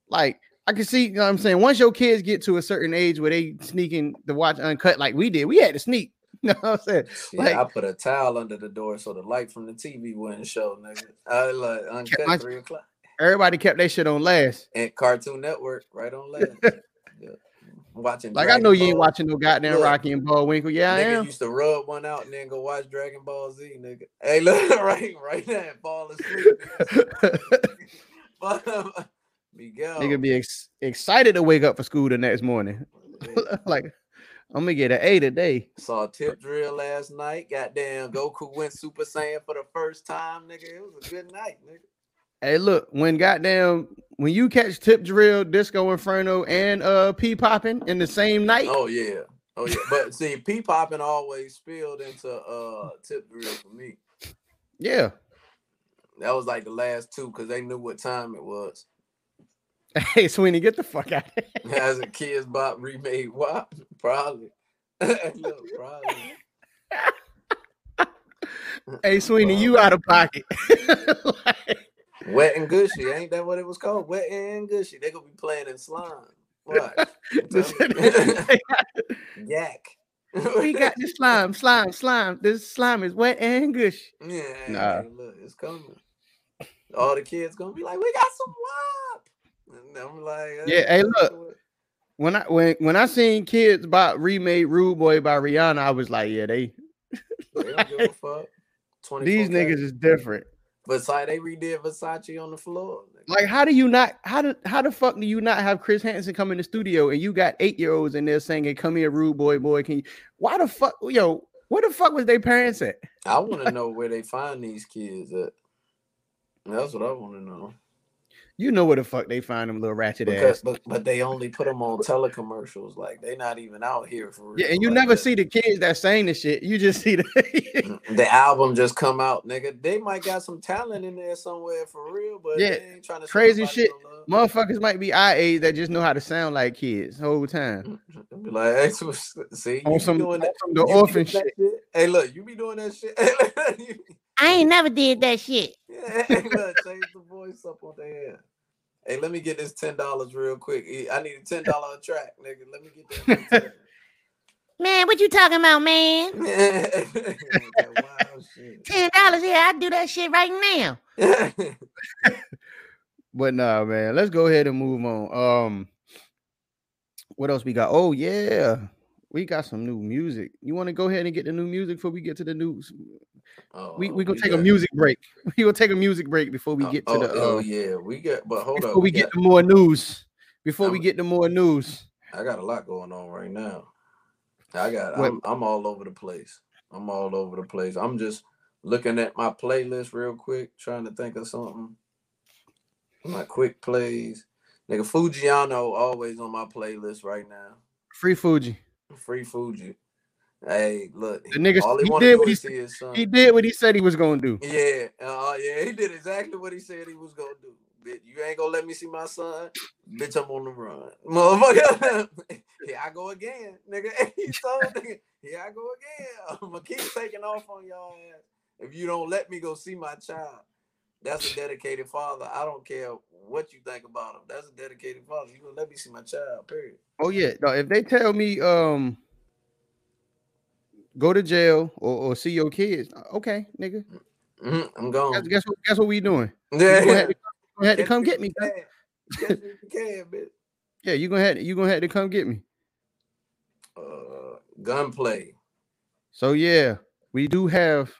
Like I can see, you know what I'm saying? Once your kids get to a certain age where they sneaking to watch uncut like we did, we had to sneak. You know what I'm saying? Yeah, like- I put a towel under the door so the light from the TV wouldn't show, nigga. I like uncut my- three o'clock. Everybody kept their shit on last. And Cartoon Network right on last. yeah. Watching Like I Dragon know you ain't watching no goddamn Look, Rocky and Bullwinkle. Yeah, I nigga am. used to rub one out and then go watch Dragon Ball Z, nigga. Hey, look right, right now, fall asleep. But um, Miguel, Nigga be ex- excited to wake up for school the next morning. like I'm gonna get an A today. saw tip drill last night. Goddamn, Goku went Super Saiyan for the first time, nigga. It was a good night, nigga. Hey, look, when goddamn when you catch Tip Drill, Disco Inferno, and uh P popping in the same night, Oh yeah. Oh yeah. But see, P popping always spilled into uh tip drill for me. yeah. That was like the last two because they knew what time it was. Hey, Sweeney, get the fuck out. of here. As a Kidz Bop remade WAP, probably. Look, probably. Hey, Sweeney, you out of pocket. Like, Wet and gushy, ain't that what it was called? Wet and gushy. They gonna be playing in slime. What? this- Yak. we got the slime, slime, slime. This slime is wet and gushy. Yeah, Nah. look, it's coming. All the kids gonna be like, "We got some WAP," and I'm like, Yeah, hey, look. When I when when I seen Kidz Bop remade Rude Boy by Rihanna, I was like, yeah, they They don't give a fuck. these niggas is different. Versace, they redid Versace on the floor. Like, how do you not? How do how the fuck do you not have Chris Hansen come in the studio and you got eight year olds in there singing "Come here, rude boy, boy"? Can you? Why the fuck, yo? Where the fuck was their parents at? I want to know where they find these kids at. That's what I want to know. You know where the fuck they find them little ratchet Because, ass. but, but they only put them on telecommercials. Like they not even out here for real. Yeah, and you like never that. see the kids that saying the shit. You just see the. Mm, the album just come out, nigga. They might got some talent in there somewhere for real, but Yeah, they ain't trying to crazy shit. no. Motherfuckers might be our age that just know how to sound like kids the whole time. Mm, mm, be like, hey, so- see, you On some, doing on some the you be orphan shit. shit. Hey, look, you be doing that shit. I ain't never did that shit. yeah, hey, look, change the voice up on there. Hey, let me get this ten dollars real quick. I need a ten dollar track, nigga. Let me get that. Man, what you talking about, man? that wild shit. Ten dollars, yeah, I do that shit right now. But nah, man, let's go ahead and move on. Um, what else we got? Oh yeah, we got some new music. You want to go ahead and get the new music before we get to the news? We Oh, we gonna take a music break. We gonna take a music break before we oh, get to oh, the. oh, Uh, yeah, we got. But hold before up, we got- get to more news. Before we I'm- get to more news. I got a lot going on right now. I got I'm I'm all over the place. I'm all over the place. I'm just looking at my playlist real quick, trying to think of something. My quick plays. Nigga Fujiano always on my playlist right now. Free Fuji. Free Fuji. Hey, look. The nigga- all he, he did what he said- his son. He did what he said he was gonna do. Yeah, uh, yeah, he did exactly what he said he was gonna do. Bitch, you ain't gonna let me see my son. Bitch, I'm on the run, motherfucker. Here I go again, nigga. Nigga, here I go again. I'm gonna keep taking off on y'all ass if you don't let me go see my child. That's a dedicated father. I don't care what you think about him. That's a dedicated father. You gonna let me see my child? Period. Oh yeah. No, if they tell me um go to jail or, or see your kids, okay, nigga. Mhm, I'm Guess, gone. guess what guess what we doing? Yeah, to, you gonna have to come get me. Catch cuz. if you can. Catch you can, bitch. Yeah, you gonna have to, you gonna have to come get me. Uh, gunplay. So yeah, we do have.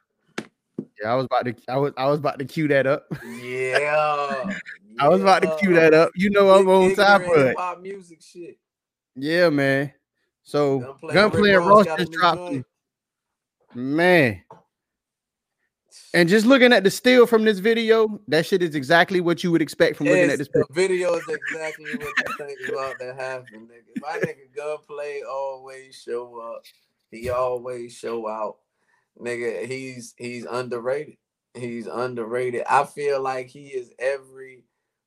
Yeah, I was about to. I was. I was about to cue that up. Yeah. I was about to cue that up. You know I'm on top of it. Music shit. Yeah, man. So Gunplay, Gunplay and Ross Ross got a just dropped. Man, and just looking at the still from this video, that shit is exactly what you would expect from looking at this. picture. video is exactly what you think about to happen, nigga. My nigga Gunplay always show up. He always show out. Nigga, he's he's underrated. He's underrated. I feel like he is every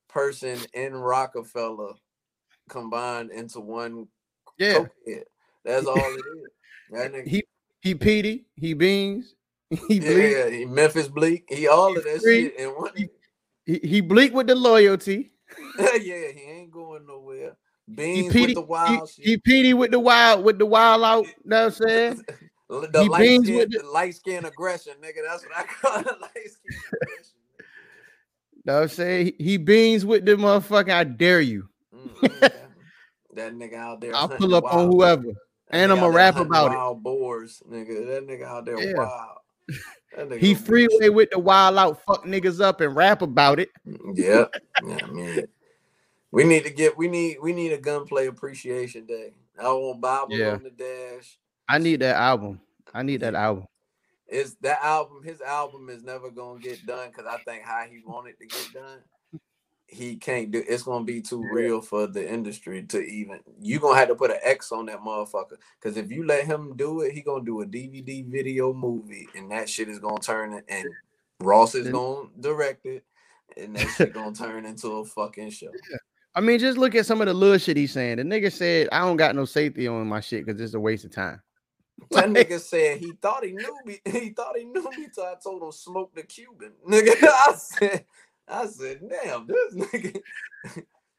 person in Roc-A-Fella combined into one Yeah, cokehead. That's all it is. That nigga, he he Petey, he Beans, he yeah, Bleak, yeah, he Memphis Bleak. He all of that shit in one. he, he Bleak with the loyalty. yeah, he ain't going nowhere. He Beans Petey, with the he, wild he shit. Petey with the wild with the wild out. Know what I'm saying? The he light skin, with the- the light skin aggression, nigga. That's what I call it. Light skin aggression. I'm saying? He, beans with the motherfucker. I dare you. Mm, that, nigga out there. I'll pull up on whoever. And I'ma rap hunting about it. Wild boars, nigga. That nigga out there Yeah. wild. He gonna freeway with the wild out, fuck niggas up and rap about it. Yeah, yeah, I mean, we need to get we need we need a gunplay appreciation day. I want Bible Yeah. on the dash. I need that album. I need that album. It's that album. His album is never gonna get done because I think how he wanted to get done, he can't do. It's gonna be too real for the industry to even. You gonna have to put an X on that motherfucker because if you let him do it, he gonna do a DVD video movie, and that shit is gonna turn it. And Ross is gonna direct it, and that shit gonna turn into a fucking show. I mean, just look at some of the little shit he's saying. The nigga said, "I don't got no safety on my shit because it's a waste of time." That Like- nigga said he thought he knew me. He thought he knew me till I told him smoke the Cuban. Nigga, I said, I said, damn, this nigga,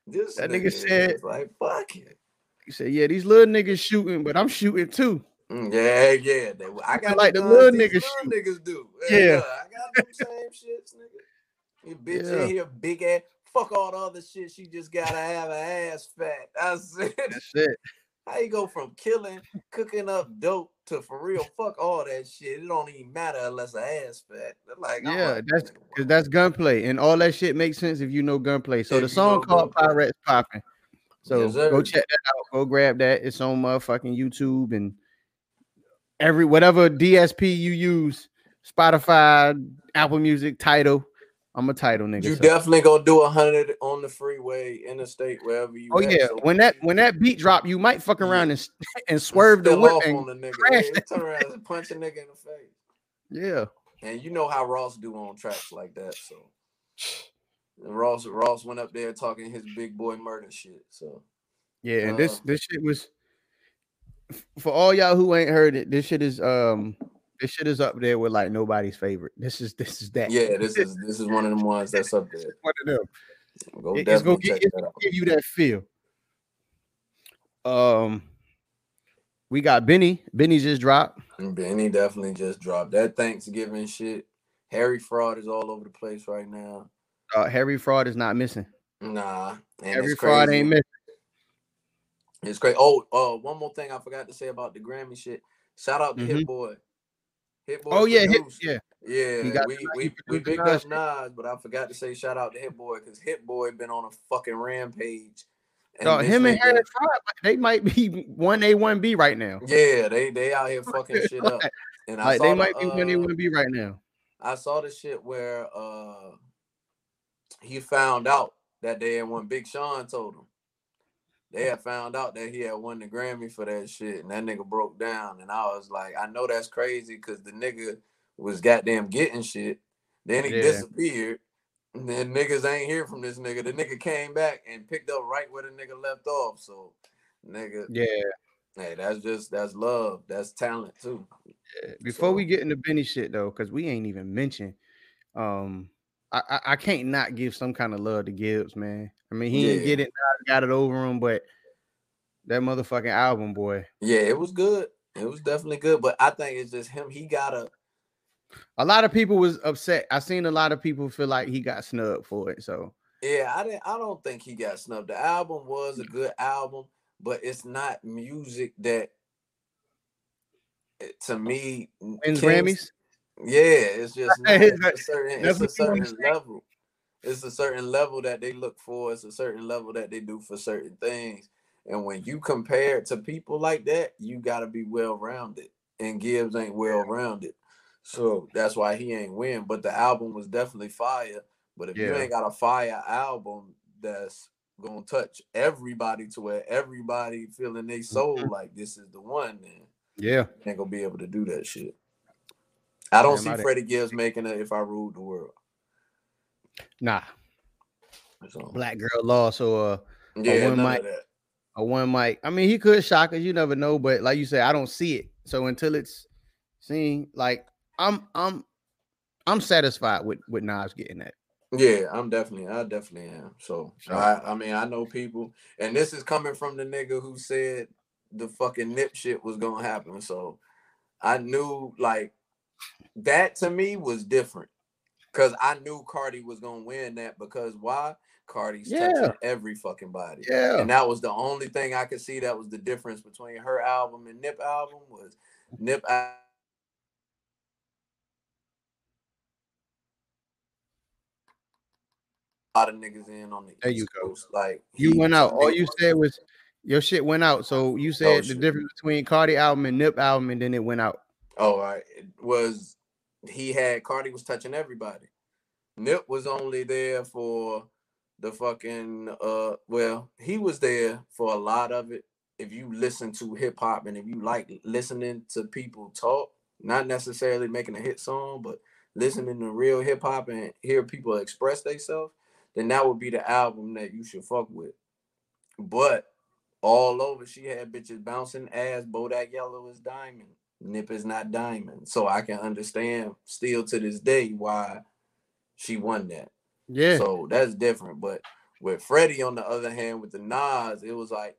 this That nigga nigga said- like, fuck it. He said, "Yeah, these little niggas shooting, but I'm shooting too." Mm, Yeah, yeah. They, I got like the the little niggas little niggas do. Yeah. I got them same shits, nigga. You bitch Yeah. in here, big ass. Fuck all the other shit. She just gotta have an ass fat. I said, That's it. How you go from killing, cooking up dope to for real? Fuck all that shit. It don't even matter unless a ass fat. Like, Yeah, like, that's that's gunplay, and all that shit makes sense if you know gunplay. So the song called gunplay. "Pirates Popping." So Yes, go check that out. Go grab that. It's on motherfucking YouTube and every whatever DSP you use, Spotify, Apple Music, Tidal. I'm a Tidal nigga. You so- definitely gonna do a hundred on the freeway, interstate, wherever you. Oh at, yeah, so when that when that beat drop, you might fuck around and and swerve the whip off and on the nigga, crash yeah, turn around and punch a nigga in the face. yeah. And you know how Ross do on tracks like that, so. And Ross Ross went up there talking his big boy murder shit. So Yeah, and this Uh, this shit was for all y'all who ain't heard it. This shit is um this shit is up there with like nobody's favorite. This is this is that. yeah, this is this is one of them ones that's up there. one of them. Go It- it's gonna check it's gonna give you that feel. Um, we got Benny. Benny just dropped. Benny definitely just dropped that Thanksgiving shit. Harry Fraud is all over the place right now. Uh, Harry Fraud is not missing. Nah, Harry Fraud ain't missing. It's great. Oh, uh, one more thing I forgot to say about the Grammy shit. Shout out to Mhm. Hit Boy. Hit Boy. Oh yeah, hit, yeah. Yeah, we we, we picked up Nas, but I forgot to say shout out to Hit Boy because Hit Boy been on a fucking rampage. And him and Harry they might be one A, one B right now. Yeah, they they out here fucking shit up. And I Like saw they the, might be one A, uh, one B right now. I saw the shit where uh he found out that they had won. Big Sean told him they had found out that he had won the Grammy for that shit, and that nigga broke down. And I was like, I know that's crazy because the nigga was goddamn getting shit. Then he Yeah. disappeared. And then niggas ain't hear from this nigga. The nigga came back and picked up right where the nigga left off. So, nigga, Yeah. hey, that's just that's love. That's talent too. Before we get into Benny shit though, because we ain't even mentioned, um, I, I I can't not give some kind of love to Gibbs, man. I mean, he didn't get it, got it over him, but that motherfucking album, boy. Yeah, it was good. It was definitely good. But I think it's just him. He gotta A lot of people was upset. I seen a lot of people feel like he got snubbed for it. So Yeah, I didn't. I don't think he got snubbed. The album was a good album, but it's not music that, eh, to me, wins Grammys. Yeah, it's just not, it's a certain, it's a what you wanna certain level. It's a certain level that they look for. It's a certain level that they do for certain things. And when you compare it to people like that, you got to be well rounded. And Gibbs ain't well rounded, so that's why he ain't win. But the album was definitely fire. But if you ain't got a fire album that's gonna touch everybody to where everybody feeling they soul Mm-hmm. like this is the one, then Yeah. ain't gonna be able to do that shit. I don't Damn, see I Freddie Gibbs making it if I ruled the world. Nah. So, Black girl law. So uh yeah, one mic. a one mic. I mean, he could shock us. You never know. But like you said, I don't see it. So until it's seen, like I'm I'm I'm satisfied with with Nas getting that. Yeah, I'm definitely, I definitely am. So So- I, I mean, I know people, and this is coming from the nigga who said the fucking nip shit was gonna happen. So I knew like that to me was different because I knew Cardi was gonna win that because why? Cardi's Yeah. touching every fucking body. Yeah. And that was the only thing I could see that was the difference between her album and Nip album was Nip al- a lot of niggas in on the There you East go. Coast. Like You went out. All you said was your shit went out. So you oh, said the shit. difference between Cardi album and Nip album, and then it went out. Oh, all right. It was he had Cardi was touching everybody. Nip was only there for the fucking uh well, he was there for a lot of it. If you listen to hip hop and if you like listening to people talk, not necessarily making a hit song, but listening to real hip hop and hear people express themselves, then that would be the album that you should fuck with. But all over, she had bitches bouncing ass. Bodak Yellow is diamond. Nip is not diamond. So I can understand still to this day why she won that. Yeah. So that's different. But with Freddie, on the other hand, with the Nas, it was like,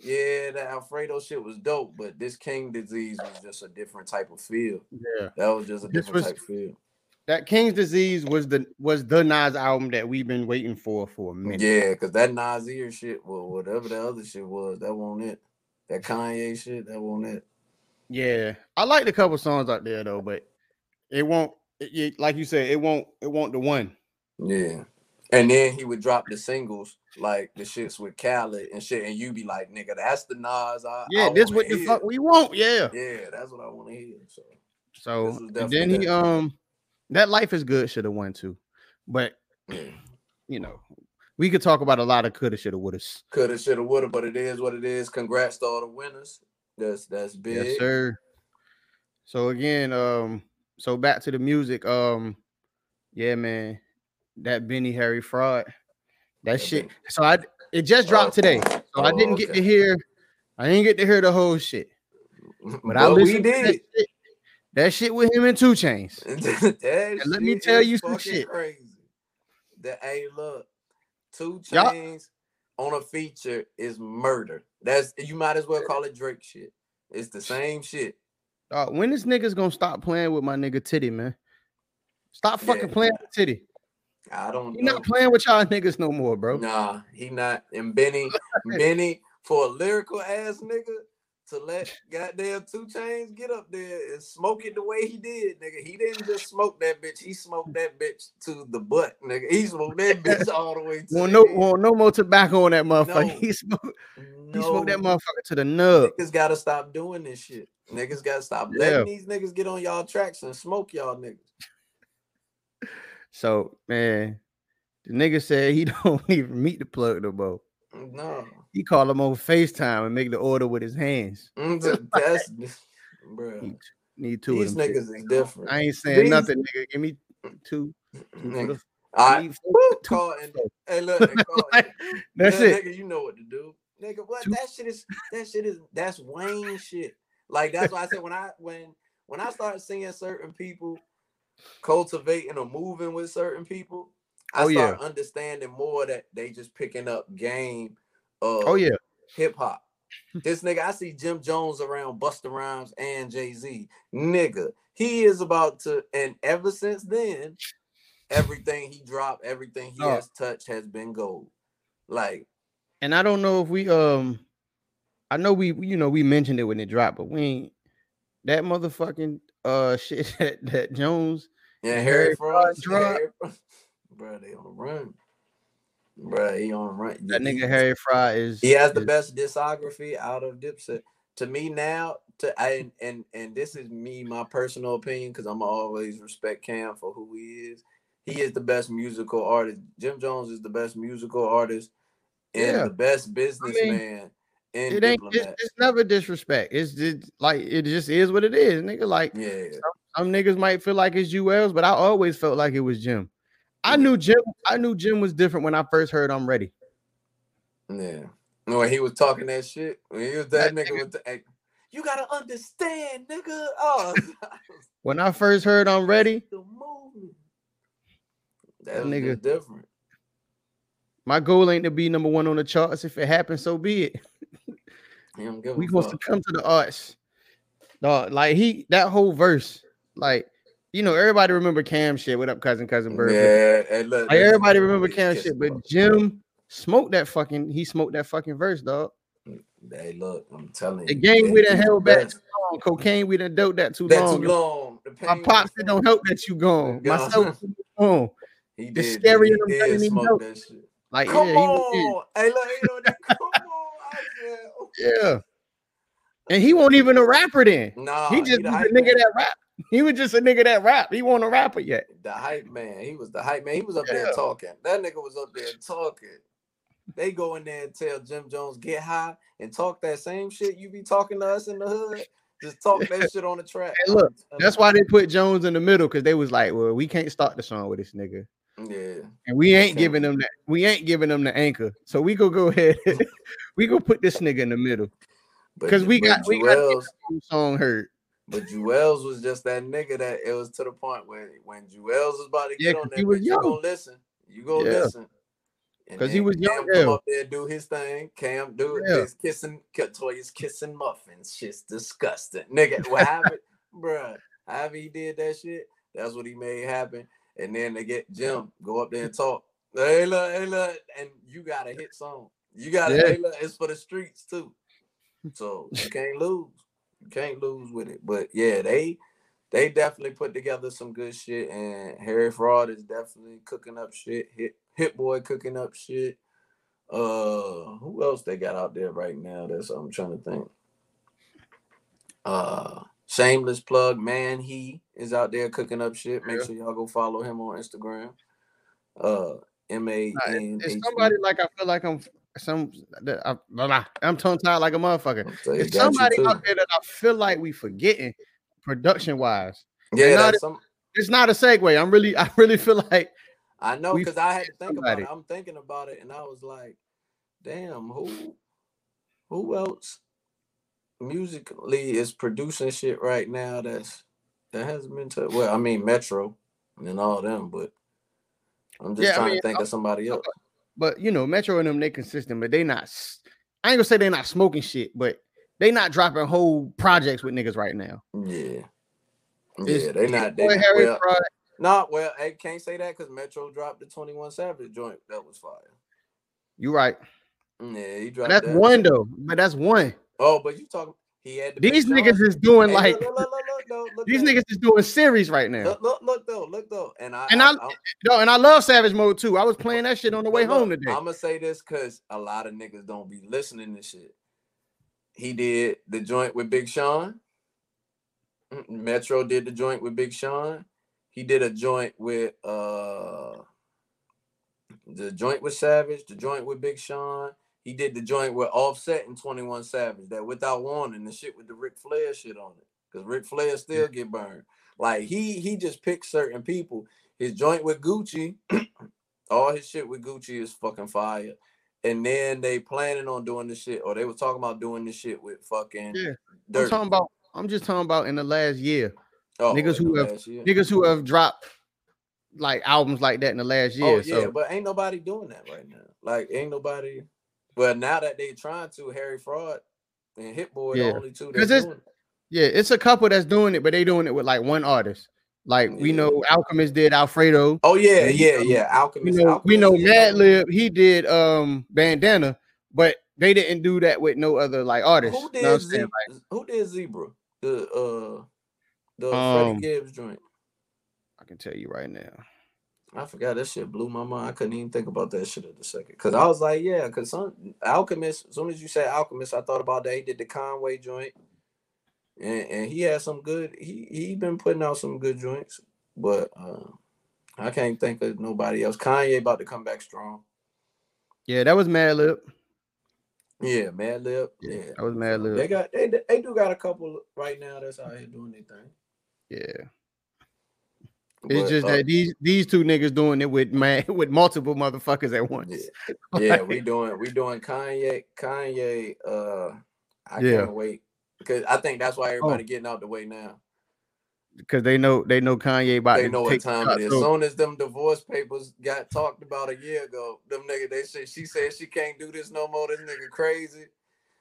yeah, that Alfredo shit was dope, but this King disease was just a different type of feel. yeah. That was just a This different was- type of feel. That King's Disease was the was the Nas album that we've been waiting for for a minute. Yeah, because that Nasir shit, well, whatever the other shit was, that wasn't it. That Kanye shit, that wasn't it. Yeah, I liked a couple songs out there though, but it won't. It, it- like you said, it won't. It won't the one. Yeah. And then he would drop the singles like the shits with Khaled and shit, and you be like, nigga, that's the Nas. I, Yeah, I this what the fuck we want. Yeah. Yeah, that's what I want to hear. So So then he um that life is good should have won too, but yeah. you know we could talk about a lot of coulda shoulda woulda. coulda, shoulda, woulda, but it is what it is. Congrats to all the winners. That's that's big. Yes, sir. So again, um, so back to the music. Um, yeah, man, that Benny Harry fraud, that Yeah, shit. So I it just dropped today, so I Oh, didn't get to hear. I didn't get to hear the whole shit, but I But we listened that did. shit, that shit with him and Two Chainz. let me tell you some shit. Crazy. That hey, look, two Y'all- Chainz on a feature is murder. That's you might as well call it Drake shit. It's the same shit. Uh, when this niggas gonna stop playing with my nigga Tity, man? Stop fucking Yeah. playing with Tity. I don't He know. not playing with y'all niggas no more, bro. Nah, he not. And Benny, Benny, for a lyrical ass nigga to let goddamn two Chainz get up there and smoke it the way he did, nigga. He didn't just smoke that bitch. He smoked that bitch to the butt, nigga. He smoked that bitch all the way to well, no, want no more tobacco on that motherfucker. No. He smoked, he smoked that motherfucker to the nub. Niggas gotta stop doing this shit. Niggas gotta stop Yeah. letting these niggas get on y'all tracks and smoke y'all niggas. So man, the nigga said he don't even meet the plug no more. No, He called him over FaceTime and make the order with his hands. Mm, that's bro. He need two These of them. shits. niggas is different. I ain't saying these- nothing, nigga. Give me two. two Nigga, I need two call and hey look, and call Like, That's Yeah, it. Nigga, you know what to do. Nigga, what Two- that shit is that shit is that's Wayne shit. Like that's why I said when I when when I start seeing certain people cultivating or moving with certain people, I Oh, yeah. understanding more that they just picking up game of Oh yeah. hip hop. This nigga, I see Jim Jones around Busta Rhymes and Jay Z. Nigga, he is about to, and ever since then, everything he dropped, everything he Oh. has touched has been gold. Like, And I don't know if we um I know we you know we mentioned it when it dropped, but we ain't that motherfucking uh shit that, that Jones yeah, And Harry Harry Fraud, dropped. Bro, they on the run. Bro, he on the run. that nigga Harry Fraud is He has the best discography out of Dipset. To me now, to and and and this is me, my personal opinion, because I'm always respect Cam for who he is. He is the best musical artist. Jim Jones is the best musical artist and Yeah. the best businessman in it ain't it's, it's never disrespect. It's just like it just is what it is, nigga. Like Yeah, some niggas might feel like it's Juelz, but I always felt like it was Jim. I knew Jim, I knew Jim was different when I first heard I'm ready. yeah. When he was talking that shit, when he was that, That nigga with the, you gotta understand, nigga. Oh, When I first heard I'm ready. That nigga- different. my goal ain't to be number one on the charts. If it happens, so be it. He don't give a we supposed to come to the arts. Dog, like he that whole verse, like you know, everybody remember Cam shit. What up, cousin, cousin Bird? Yeah, and look, Like everybody remember Cam shit, him but. Jim smoked that fucking. He smoked that fucking verse, dog. Hey, look, I'm telling you, The game we done held back too long. Cocaine we done dope that too That long. too long. The My pops it don't help that you gone. Myself gone. He the did. scary he did smoke that shit. Like Come yeah, he on. Hey, look, you know that. Come on. I oh. yeah. And he won't even a rapper then. Nah, he just the was a nigga that rap. He was just a nigga that rap. He wasn't a rapper yet. The hype man. He was the hype man. He was up there talking. That nigga was up there talking. They go in there and tell Jim Jones get high and talk that same shit you be talking to us in the hood. Just talk that shit on the track. Hey, look, That's why they put Jones in the middle because they was like, well, we can't start the song with this nigga. Yeah. And we ain't giving them that. We ain't giving them the anchor. So we go go ahead. we go put this nigga in the middle because we got we got song heard. But Juelz was just that nigga that it was to the point where when Juelz was about to Yeah, get on 'cause that, he was bitch, you young. gonna listen. You gonna Yeah. listen. Because he was Cam young, come up there do his thing. Cam do Yeah. his kissing Toya's kissing muffins. Shit's disgusting. Nigga, what happened? Bruh. However he did that shit, that's what he made happen. And then they get Jim go up there and talk. Hey look, hey look, and you got a hit song. You got to Yeah. hey look, it's for the streets too. So you can't lose. Can't lose with it. But yeah, they they definitely put together some good shit, and Harry Fraud is definitely cooking up shit. Hit Hit Boy cooking up shit. Uh, who else they got out there right now? That's what I'm trying to think. Uh, shameless plug, man. He is out there cooking up shit. Make sure y'all go follow him on Instagram. Uh, M A It's somebody like I feel like I'm some that I. I'm tongue tied like a motherfucker. It's somebody out there that I feel like we forgetting production wise. Yeah, not some. It's not a segue. I'm really I really feel like I know because I had to think somebody. about it. I'm thinking about it, and I was like, "Damn, who, who else musically is producing shit right now that's that hasn't been to well, I mean Metro and all them, but I'm just Yeah, I trying mean, to think I'm- of somebody else. But you know, Metro and them they consistent, but they not. I ain't gonna say they not smoking shit, but they not dropping whole projects with niggas right now. Yeah, It's yeah, they not. They not Harry well, not well. I can't say that because Metro dropped the Twenty One Savage joint. That was fire. you right. Mm, yeah, he dropped that's that. one though. But that's one. Oh, but you talking? He had These niggas is doing Hey, like look, look, look, though, look these though. niggas is doing series right now. Look, look, look though, look though, and I And I, I- No, and I love Savage Mode too. I was playing that shit on the way home today. I'm gonna say this because a lot of niggas don't be listening to shit. He did the joint with Big Sean. Metro did the joint with Big Sean. He did a joint with uh the joint with Savage, the joint with Big Sean. He did the joint with Offset and 21 Savage, that without warning, the shit with the Ric Flair shit on it. Because Ric Flair still get burned. Like he he just picks certain people. His joint with Gucci, all his shit with Gucci is fucking fire. And then they planning on doing this shit, or they were talking about doing this shit with fucking Yeah, I'm talking about. I'm just talking about in the last year, Oh, niggas who have- year. niggas who have dropped like albums like that in the last oh, year. Oh yeah, so but ain't nobody doing that right now. Like ain't nobody. Well, now that they trying to, Harry Fraud and Hit Boy, Yeah. the only two that's doing it. Yeah, it's a couple that's doing it, but they doing it with like one artist. Like we know Alchemist did Alfredo. Oh yeah, yeah, yeah. Alchemist. know we know is Mad he did um bandana, but they didn't do that with no other like artist. Who You know did Zebra? Who did Zebra? The uh, the Um, Freddie Gibbs joint. I can tell you right now. I forgot that shit blew my mind. I couldn't even think about that shit at the second. Cause I was like, yeah, cause some Alchemist, as soon as you said Alchemist, I thought about that. He did the Conway joint. And, and he had some good, he he been putting out some good joints, but uh I can't think of nobody else. Kanye about to come back strong. Yeah, that was Madlib. Yeah, Madlib. Yeah, that was Mad They got they they do got a couple right now that's out here doing their thing. Yeah. It's But, just uh, that these these two niggas doing it with man with multiple motherfuckers at once. Yeah, yeah, we doing we doing Kanye, Kanye. Uh, I Yeah. Can't wait because I think that's why everybody oh. getting out the way now. because they know they know Kanye about They to know what time it is. As soon as them divorce papers got talked about a year ago, them nigga they said she said she can't do this no more. This nigga crazy,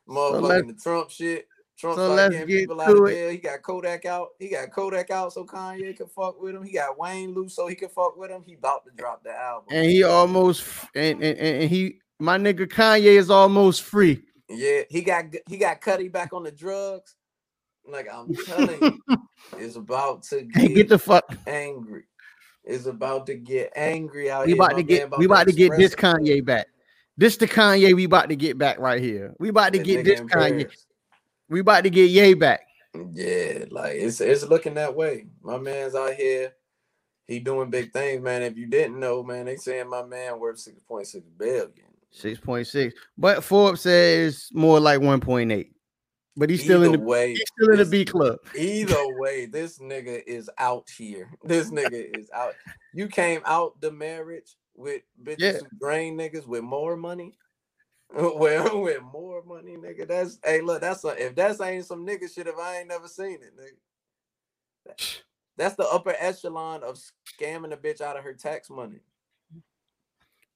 motherfucking let's- the Trump shit. Trump so start let's getting get people out of jail. He got Kodak out. He got Kodak out so Kanye can fuck with him. He got Wayne loose so he can fuck with him. He about to drop the album. and he almost and, and and he my nigga Kanye is almost free. Yeah, he got he got Cudi back on the drugs. Like I'm telling you, it's about to Hey, get, get the fuck. angry. It's about to get angry out We here. about to get man we about to get this Kanye back. This the Kanye we about to get back right here. We about to that get this Kanye. Paris. We about to get Ye back. Yeah, like it's it's looking that way. My man's out here. He doing big things, man. If you didn't know, man, they saying my man worth six point six billion. Six point six, but Forbes says more like one point eight. But he's still in the way, he's still in the B club. Either way, this nigga is out here. This nigga is out. You came out the marriage with bitches Yeah. drain niggas with more money. Well, with more money, nigga. That's hey, look, that's a if that's ain't some nigga shit, if I ain't never seen it, nigga. That's the upper echelon of scamming a bitch out of her tax money.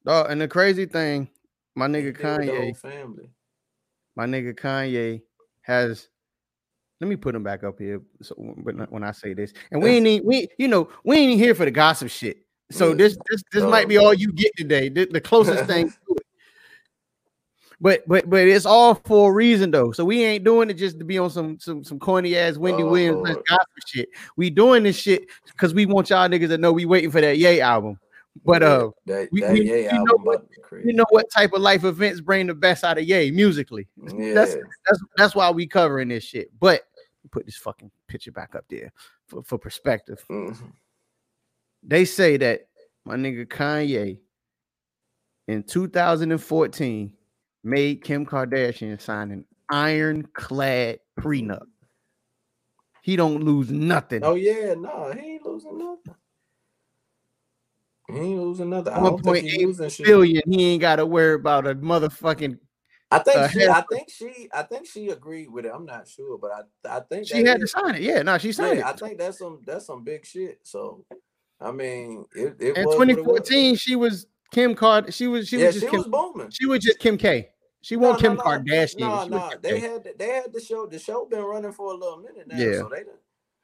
Oh, and the crazy thing, my nigga did with the Kanye, family. my nigga Kanye has. Let me put him back up here. So when, I- when I say this, and we ain't we you know we ain't here for the gossip shit. So this this this might be all you get today. The, the closest thing. to it. But but but it's all for a reason though. So we ain't doing it just to be on some some some corny ass Wendy Oh, Williams gospel shit. We doing this shit because we want y'all niggas to know we waiting for that Yay album. But uh, that, we- that we- Ye we know what- about to be crazy. you know what type of life events bring the best out of Yay musically. yeah. that's- That's that's why we covering this shit. But put this fucking picture back up there for, for perspective. Mhm. They say that my nigga Kanye in 2014 made Kim Kardashian sign an ironclad prenup. He don't lose nothing. Oh yeah, no, he ain't losing nothing. He ain't losing nothing. I don't think he 1.8 losing shit. billion. He ain't got to worry about a motherfucking. I think uh, she, I think she, I think she agreed with it. I'm not sure, but I, I think She had to sign it. Yeah, no, she signed Yeah, I think that's some, that's some big shit. So, I mean, it, it In was what it was. 2014, she was Kim Card. She was she yeah, was she just Kim. was booming. She was just Kim K. She No, wasn't no, Kim no, Kardashian. No, she no, they had, the, they had the show. The show been running for a little minute now. Yeah. So they done,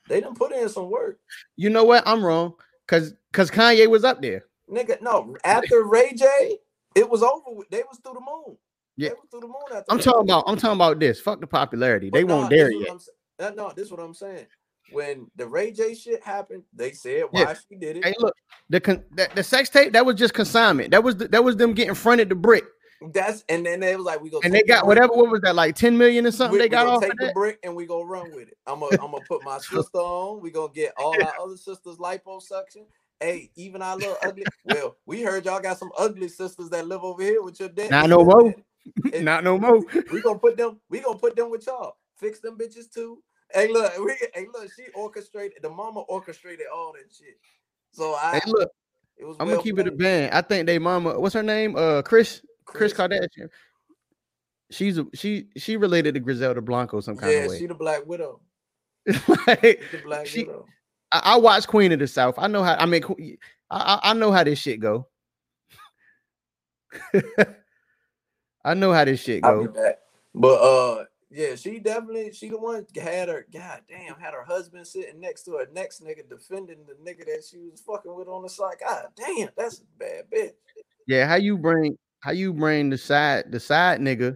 they done put in some work. You know what? I'm wrong. Cause cause Kanye was up there. Nigga, no, after Ray J, it was over. With. They was through the moon. Yeah. They was through the moon after I'm talking about I'm talking about this. Fuck the popularity. They But nah, won't dare yet. I'm uh, no, this is what I'm saying. When the Ray J shit happened, they said why Yeah. she did it. Hey, look, the con- the, the sex tape that was just consignment. That was the, that was them getting fronted the brick, That's and then they was like, we go and they got whatever. What was that like? Ten million or something? We, they got off take the brick and we gonna run with it. I'm gonna I'm gonna put my sister on. We gonna get all our other sisters liposuction. Hey, even our little ugly. Well, we heard y'all got some ugly sisters that live over here with your dad. Not no more. Not no more. We gonna put them. We gonna put them with y'all. Fix them bitches too. Hey, look. We, hey, look. She orchestrated. The mama orchestrated all that shit. So I. Hey, look, It was. I'm well gonna keep it a band. I think they mama. What's her name? Uh, Kris. Kris Kardashian. She's a, she she related to Griselda Blanco some kind Yeah, of way. Yeah, she the Black Widow. Like, the Black She- Widow. I, I watch Queen of the South. I know how. I mean, I I, I know how this shit go. I know how this shit go. But uh, yeah, she definitely she the one had her. God damn, had her husband sitting next to her next nigga defending the nigga that she was fucking with on the side. God damn, that's a bad bitch. Yeah, how you bring how you bring the side the side nigga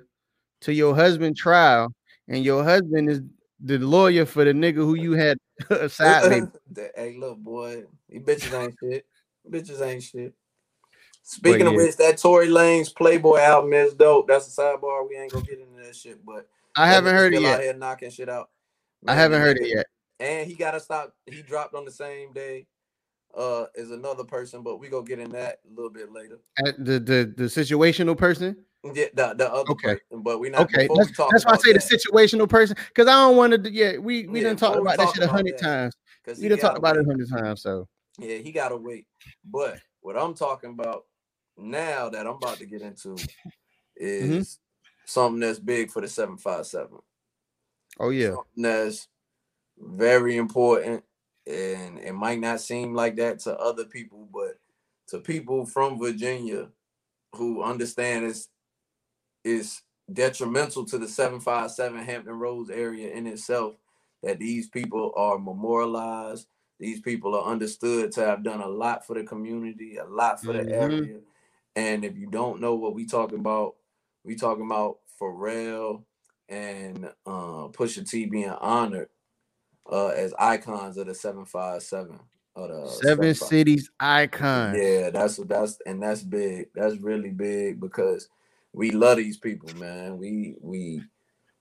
to your husband trial, and your husband is the lawyer for the nigga who you had a side baby. Hey, look, boy, these bitches ain't shit. Bitches ain't shit. Speaking of yeah. which, that Tory Lanez Playboy album is dope. That's a sidebar. We ain't gonna get into that shit, but I haven't heard it still Out yet. here knocking shit out. I haven't heard it yet. and he gotta stop. He dropped on the same day. Uh, is another person, but we gonna get in that a little bit later. Uh, The the the situational person. Yeah, the, the other Okay. person, but we not. Okay, that's, we talk that's why I say the situational person because I don't want to. Yeah, we we Yeah, before we about that shit a hundred times. We he done talked about it a hundred times. So Yeah, he gotta wait. But what I'm talking about now that I'm about to get into Mm-hmm. is something that's big for the 757. oh yeah, Something that's very important. And it might not seem like that to other people, but to people from Virginia who understand it's is detrimental to the 757 Hampton Roads area in itself that these people are memorialized. These people are understood to have done a lot for the community, a lot for the Mhm. area. And if you don't know what we talking about, we talking about Pharrell and uh, Pusha T being honored uh, as icons of the 757. Of the seven cities icon. Yeah, that's that's and that's big. That's really big because we love these people, man. We we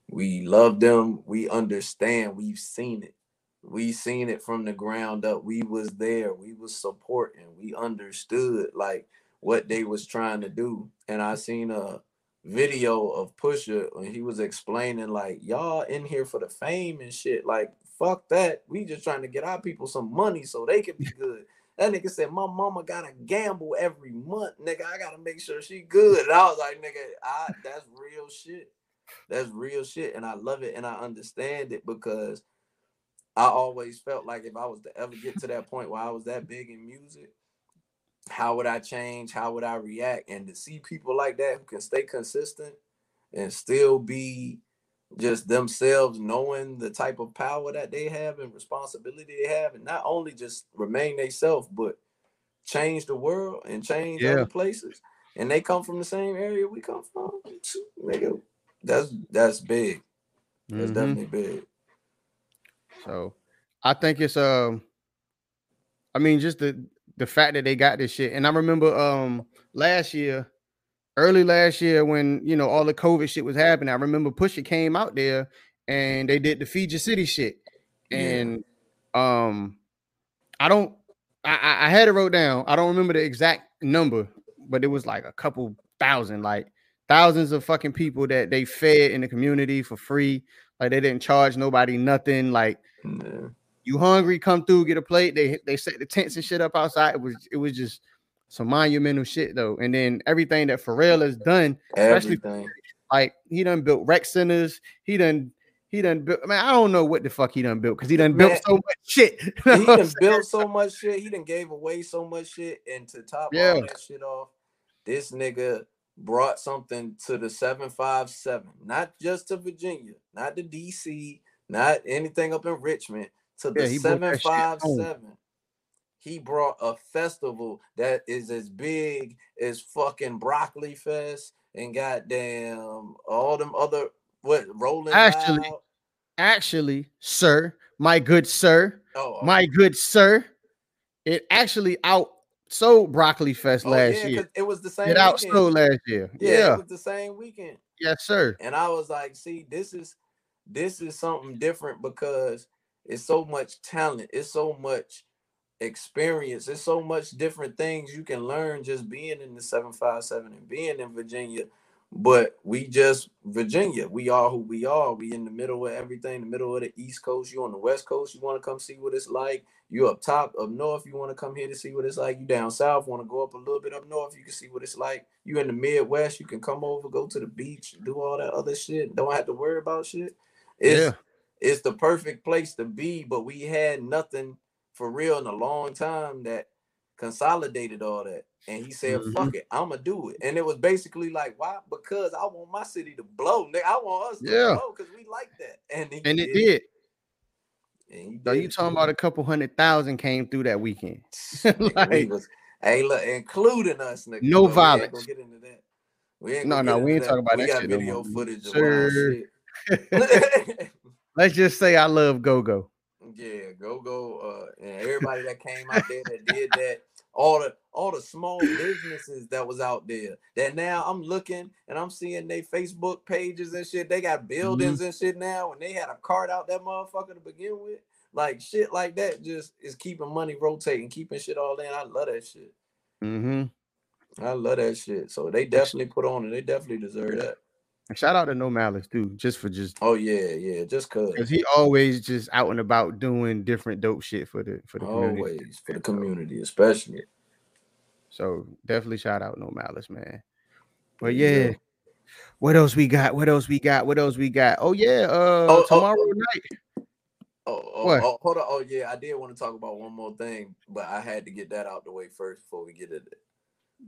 We love them. We understand. We've seen it. We seen it from the ground up. We was there. We was supporting. We understood like what they was trying to do. And I seen a video of Pusha when he was explaining like y'all in here for the fame and shit. Like fuck that. We just trying to get our people some money so they can be good. That nigga said, My mama gotta gamble every month, nigga. I gotta make sure she good. And I was like, nigga, I, that's real shit. That's real shit. And I love it and I understand it because I always felt like if I was to ever get to that point where I was that big in music, how would I change? How would I react? And to see people like that who can stay consistent and still be just themselves knowing the type of power that they have and responsibility they have, and not only just remain themselves, but change the world and change Yeah. other places. And they come from the same area we come from. Nigga, that's that's big. That's Mhm. definitely big. So I think it's um I mean just the the fact that they got this shit. And I remember um last year, early last year when you know all the COVID shit was happening. I remember Pusha came out there and they did the Fiji City shit. Yeah. And um I don't I, I I had it wrote down. I don't remember the exact number, but it was like a couple thousand, like thousands of fucking people that they fed in the community for free. Like they didn't charge nobody nothing. Like Yeah. you hungry, come through, get a plate. They they set the tents and shit up outside. It was it was just some monumental shit though. And then everything that Pharrell has done, Especially- Everything. like he done built rec centers. He done he done built. Man, I don't know what the fuck he done built because he done Man, built so much shit. He done saying? built so much shit. He done gave away so much shit. And to top Yeah. all that shit off, this nigga brought something to the 757, not just to Virginia, not to DC, not anything up in Richmond, to the Yeah, he brought that shit home. 757. He brought a festival that is as big as fucking Broccoli Fest and goddamn all them other what rolling Actually, Loud. Actually, sir, my good sir, Oh, oh. my good sir, it actually outsold Broccoli Fest oh, last yeah, year. it was the same It weekend. outsold last year. Yeah, Yeah, it was the same weekend. yes, sir. And I was like, see, this is this is something different because it's so much talent, it's so much experience, it's so much different things you can learn just being in the 757 and being in Virginia. But we just Virginia, we are who we are. We in the middle of everything, the middle of the East Coast. You on the West Coast, you want to come see what it's like. You up top, up north, you want to come here to see what it's like. You down south, want to go up a little bit up north, you can see what it's like. You in the Midwest, you can come over, go to the beach, do all that other shit. Don't have to worry about shit. It's Yeah. it's the perfect place to be, but we had nothing for real in a long time that consolidated all that. And he said, Mhm. "Fuck it, I'ma do it." And it was basically like, "Why? Because I want my city to blow. Nigga, I want us to Yeah. blow because we like that." And he And it did. And So did you it. talking about a couple hundred thousand came through that weekend. Nigga, we was, hey, look, including us, nigga. No we ain't violence. gonna get into that. We ain't No, no, we ain't talking about we that got shit no video more. footage shit. Let's just say I love Go Go. Yeah, go go, uh, and everybody that came out there that did that, all the all the small businesses that was out there. That now I'm looking and I'm seeing they Facebook pages and shit. They got buildings and shit now, and they had a cart out that motherfucker to begin with. Like shit like that just is keeping money rotating, keeping shit all in. I love that shit. Mm-hmm. I love that shit. So they definitely put on it. They definitely deserve that. And shout out to No Malice too, just for just Oh yeah, yeah. Just cause because he always just out and about doing different dope shit for the for the community. always for the community, especially. So definitely shout out No Malice, man. But There you yeah, what else we got? What else we got? What else we got? Oh yeah, uh Oh, oh, tomorrow oh. night. Oh, oh, What? oh, hold on. Oh, yeah, I did want to talk about one more thing, but I had to get that out the way first before we get into it.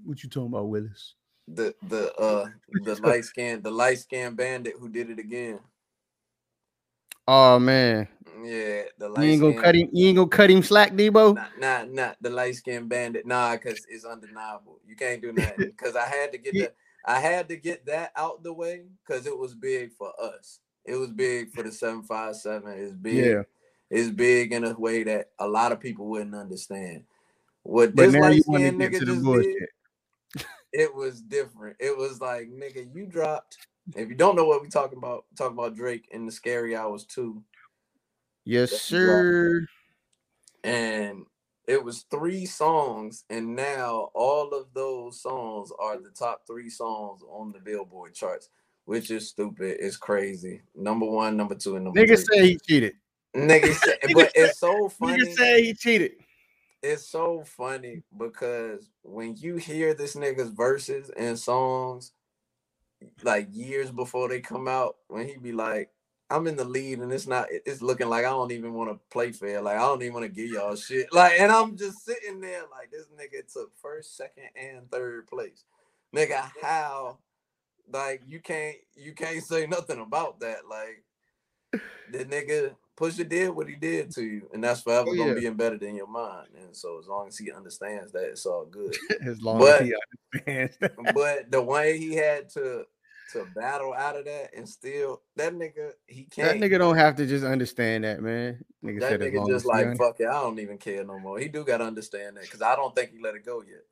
What you talking about, Willis? The the uh the light scan the light scan bandit who did it again. Oh man, Yeah, the light you ain't gonna cut him. You ain't gonna cut him slack, Debo. Not, not not the light skin bandit. Nah, cause it's undeniable. You can't do nothing. Cause I had to get Yeah. that. I had to get that out the way because it was big for us. It was big for the seven five seven. It's big. Yeah. It's big in a way that a lot of people wouldn't understand. What But this light you want to skinned get nigga just did, it was different. It was like, nigga, you dropped if you don't know what we talking about, talk about Drake in the Scary Hours 2. Yes, sir. and it was three songs, and now all of those songs are the top three songs on the Billboard charts, which is stupid. It's crazy. Number one, number two, and number Nigga three. say he cheated. Nigga Nigga but it's so funny. Nigga say he cheated. It's so funny because when you hear this nigga's verses and songs, like years before they come out, when he be like, I'm in the lead and it's not it's looking like I don't even want to play fair. Like I don't even want to give y'all shit. Like, and I'm just sitting there like this nigga took first, second, and third place. Nigga, how like you can't you can't say nothing about that. Like the nigga Pusha did what he did to you, and that's forever Oh, gonna be embedded in your mind. And so as long as he understands that, it's all good. As long But- as he understands. but the way he had to to battle out of that and still that nigga he can't That nigga don't have to just understand that, man. Nigga that nigga just like fuck it, I don't even care no more. He do gotta understand that because I don't think he let it go yet.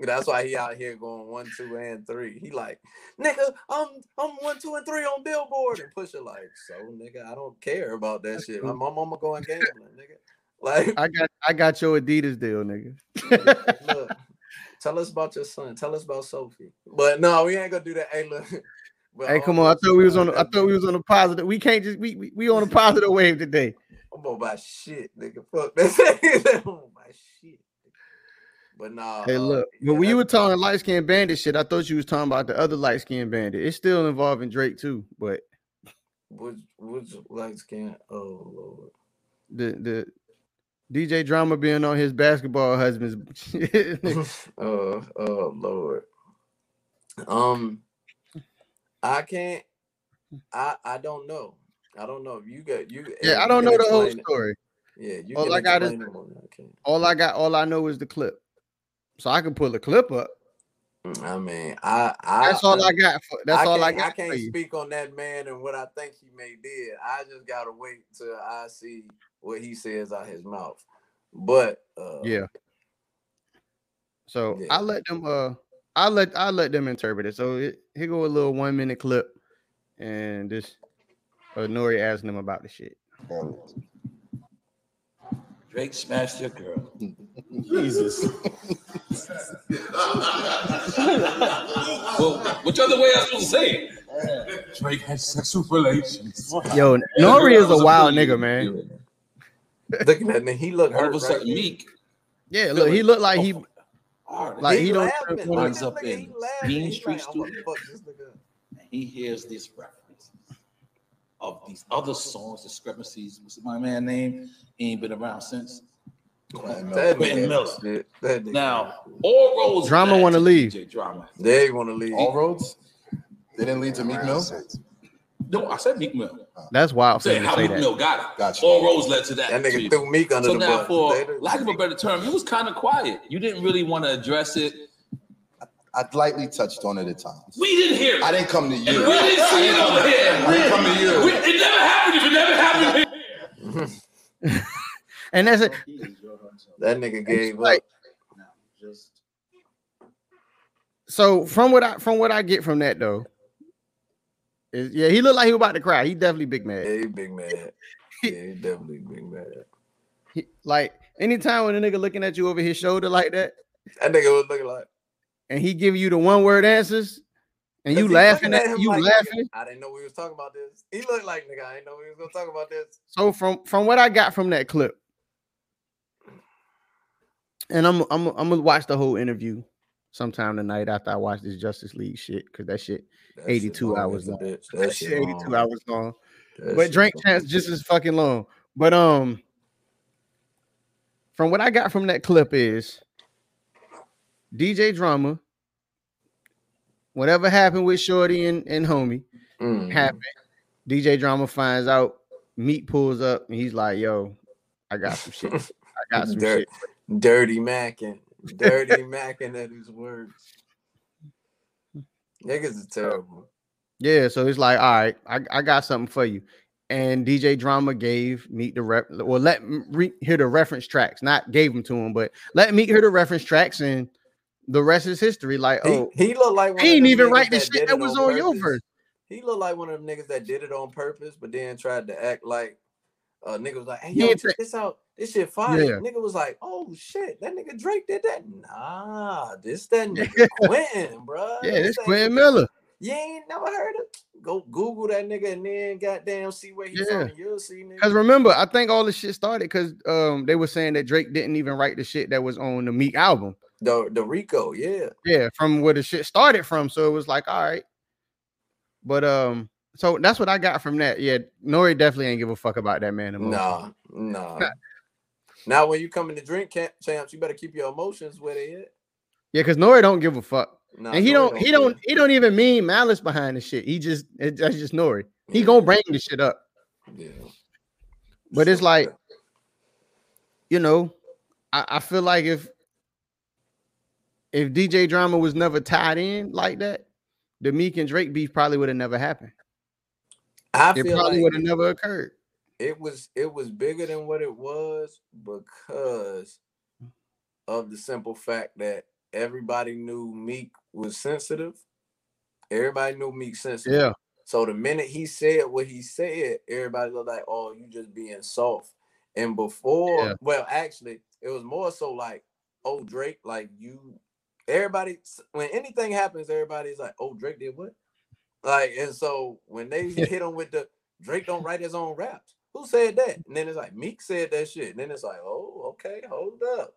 That's why he out here going one, two, and three. He like, nigga, I'm I'm one, two, and three on Billboard, and Pusha like, so nigga, I don't care about that shit. My mama going gambling, nigga. Like, I got I got your Adidas deal, nigga. look, tell us about your son. Tell us about Sophie. But no, we ain't gonna do that. Hey, look. but hey, come on. I thought we was on. I thought we was on a positive. We can't just we we, we on a positive wave today. I'm about my shit, nigga. Fuck that. I'm on my shit. But nah. Hey, uh, look. yeah, But when you were talking light skinned bandit shit, I thought you was talking about the other light skinned bandit. It's still involving Drake too, but which which light skin? Oh lord. the the DJ drama being on his basketball husband's. uh oh lord. Um, I can't. I I don't know. I don't know. You got you. yeah, I don't can know the whole explain it. story. Yeah, you All I got is- explain it more than I. All I got, all I know is the clip. So I can pull the clip up. I mean, I I That's all I got for. That's all I can't- got I can't for you. speak on that man and what I think he may did. I just gotta wait till I see what he says out his mouth. But uh, Yeah. So Yeah. I let them. Uh, I let I let them interpret it. So it, here go a little one minute clip, and this uh, Nori asking them about the shit. Drake smashed your girl. Jesus. Well, which other way I supposed to say it? Drake had sexual relations. Yo, Nori is a wild nigga, man. looking at me, he looked All hurt. of a sudden, there. Meek Yeah, look, he looked like he oh, hard. like he he don't. laughing. Look Runs at up he in laughing. Bean He Street like, oh, Studio. fuck this nigga. he hears this reference of these other songs, discrepancies. What's my man name? He ain't been around since. That Quentin Miller. shit. That nigga Now, all roads Drama wanna leave. DJ Drama. they want to leave. All roads? They didn't lead to Meek Mill? No, I said Meek Mill. That's wild I'm for him saying to how Meek. Mill got it. Gotcha. All roads led to that. That nigga too. threw Meek under So the now, bus. for They done- lack of a better term, you was kind of quiet. You didn't really want to address it. I lightly touched on it at times. We didn't hear it. I didn't come to you. And we didn't see it over here. I didn't come to you. We- it never happened. It never happened here. And that's it. That nigga gave like- up. So from what I from what I get from that though, is yeah, he looked like he was about to cry. He definitely big mad. Yeah, he big mad. Yeah, he definitely big mad. He- like anytime when a nigga looking at you over his shoulder like that, That nigga was looking like. and he give you the one word answers, and you laughing at, him you like, laughing. I didn't know we was talking about this. He looked like nigga. I didn't know we was gonna talk about this. So from from what I got from that clip, and I'm I'm I'm gonna watch the whole interview sometime tonight after I watch this Justice League shit because that shit That 82 shit hours long. that That shit shit 82 long. hours long. That but Drink. Champs just as fucking long. But um, from what I got from that clip is DJ Drama. Whatever happened with Shorty and, and Homie Mm. happened. DJ Drama finds out. Meek pulls up and he's like, "Yo, I got some shit. I got some Dirt, shit." Dirty macking, dirty macking at his words. Niggas is terrible. Yeah, so he's like, all right, I, I got something for you. And DJ Drama gave Meek the rep, or let re- hear the reference tracks, not gave them to him, but let Meek hear the reference tracks, and the rest is history. Like, He, oh, he looked like one he ain't even write the shit that was on your verse. he looked like one of them niggas that did it on purpose, but then tried to act like uh nigga was like, hey yo, check this out. This shit fire. Yeah. Nigga was like, oh shit, that nigga Drake did that. Nah, this that nigga Quentin, bro. Yeah, this Quentin Miller. You ain't never heard of Go Google that nigga and then goddamn see where he's Yeah. and You'll see nigga. Because remember, I think all this shit started because um they were saying that Drake didn't even write the shit that was on the Meek album. The the Rico, yeah. Yeah, from where the shit started from. So it was like, all right. But um, so that's what I got from that. Yeah, Nori definitely ain't give a fuck about that man. emotion. Nah, nah. now when you come in the drink camp, champs, you better keep your emotions where they at. Yeah, because Nori don't give a fuck. Nah, and he Nori don't, he care. don't, he don't even mean malice behind the shit. He just, it, that's just Nori. He Yeah. gonna bring the shit up. Yeah. But it's like, you know, I, I feel like if if DJ Drama was never tied in like that, the Meek and Drake beef probably would have never happened. I It feel probably like would have never occurred. it was it was bigger than what it was because of the simple fact that everybody knew Meek was sensitive. Everybody knew Meek sensitive. Yeah, So the minute he said what he said, everybody was like, "Oh, you just being soft." And before, Yeah. well, actually, it was more so like, "Oh, Drake, like you." Everybody, when anything happens, everybody's like, "Oh, Drake did what?" Like, and so when they Yeah. hit him with the Drake don't write his own raps, who said that? And then it's like Meek said that shit. And then it's like, "Oh, okay, hold up."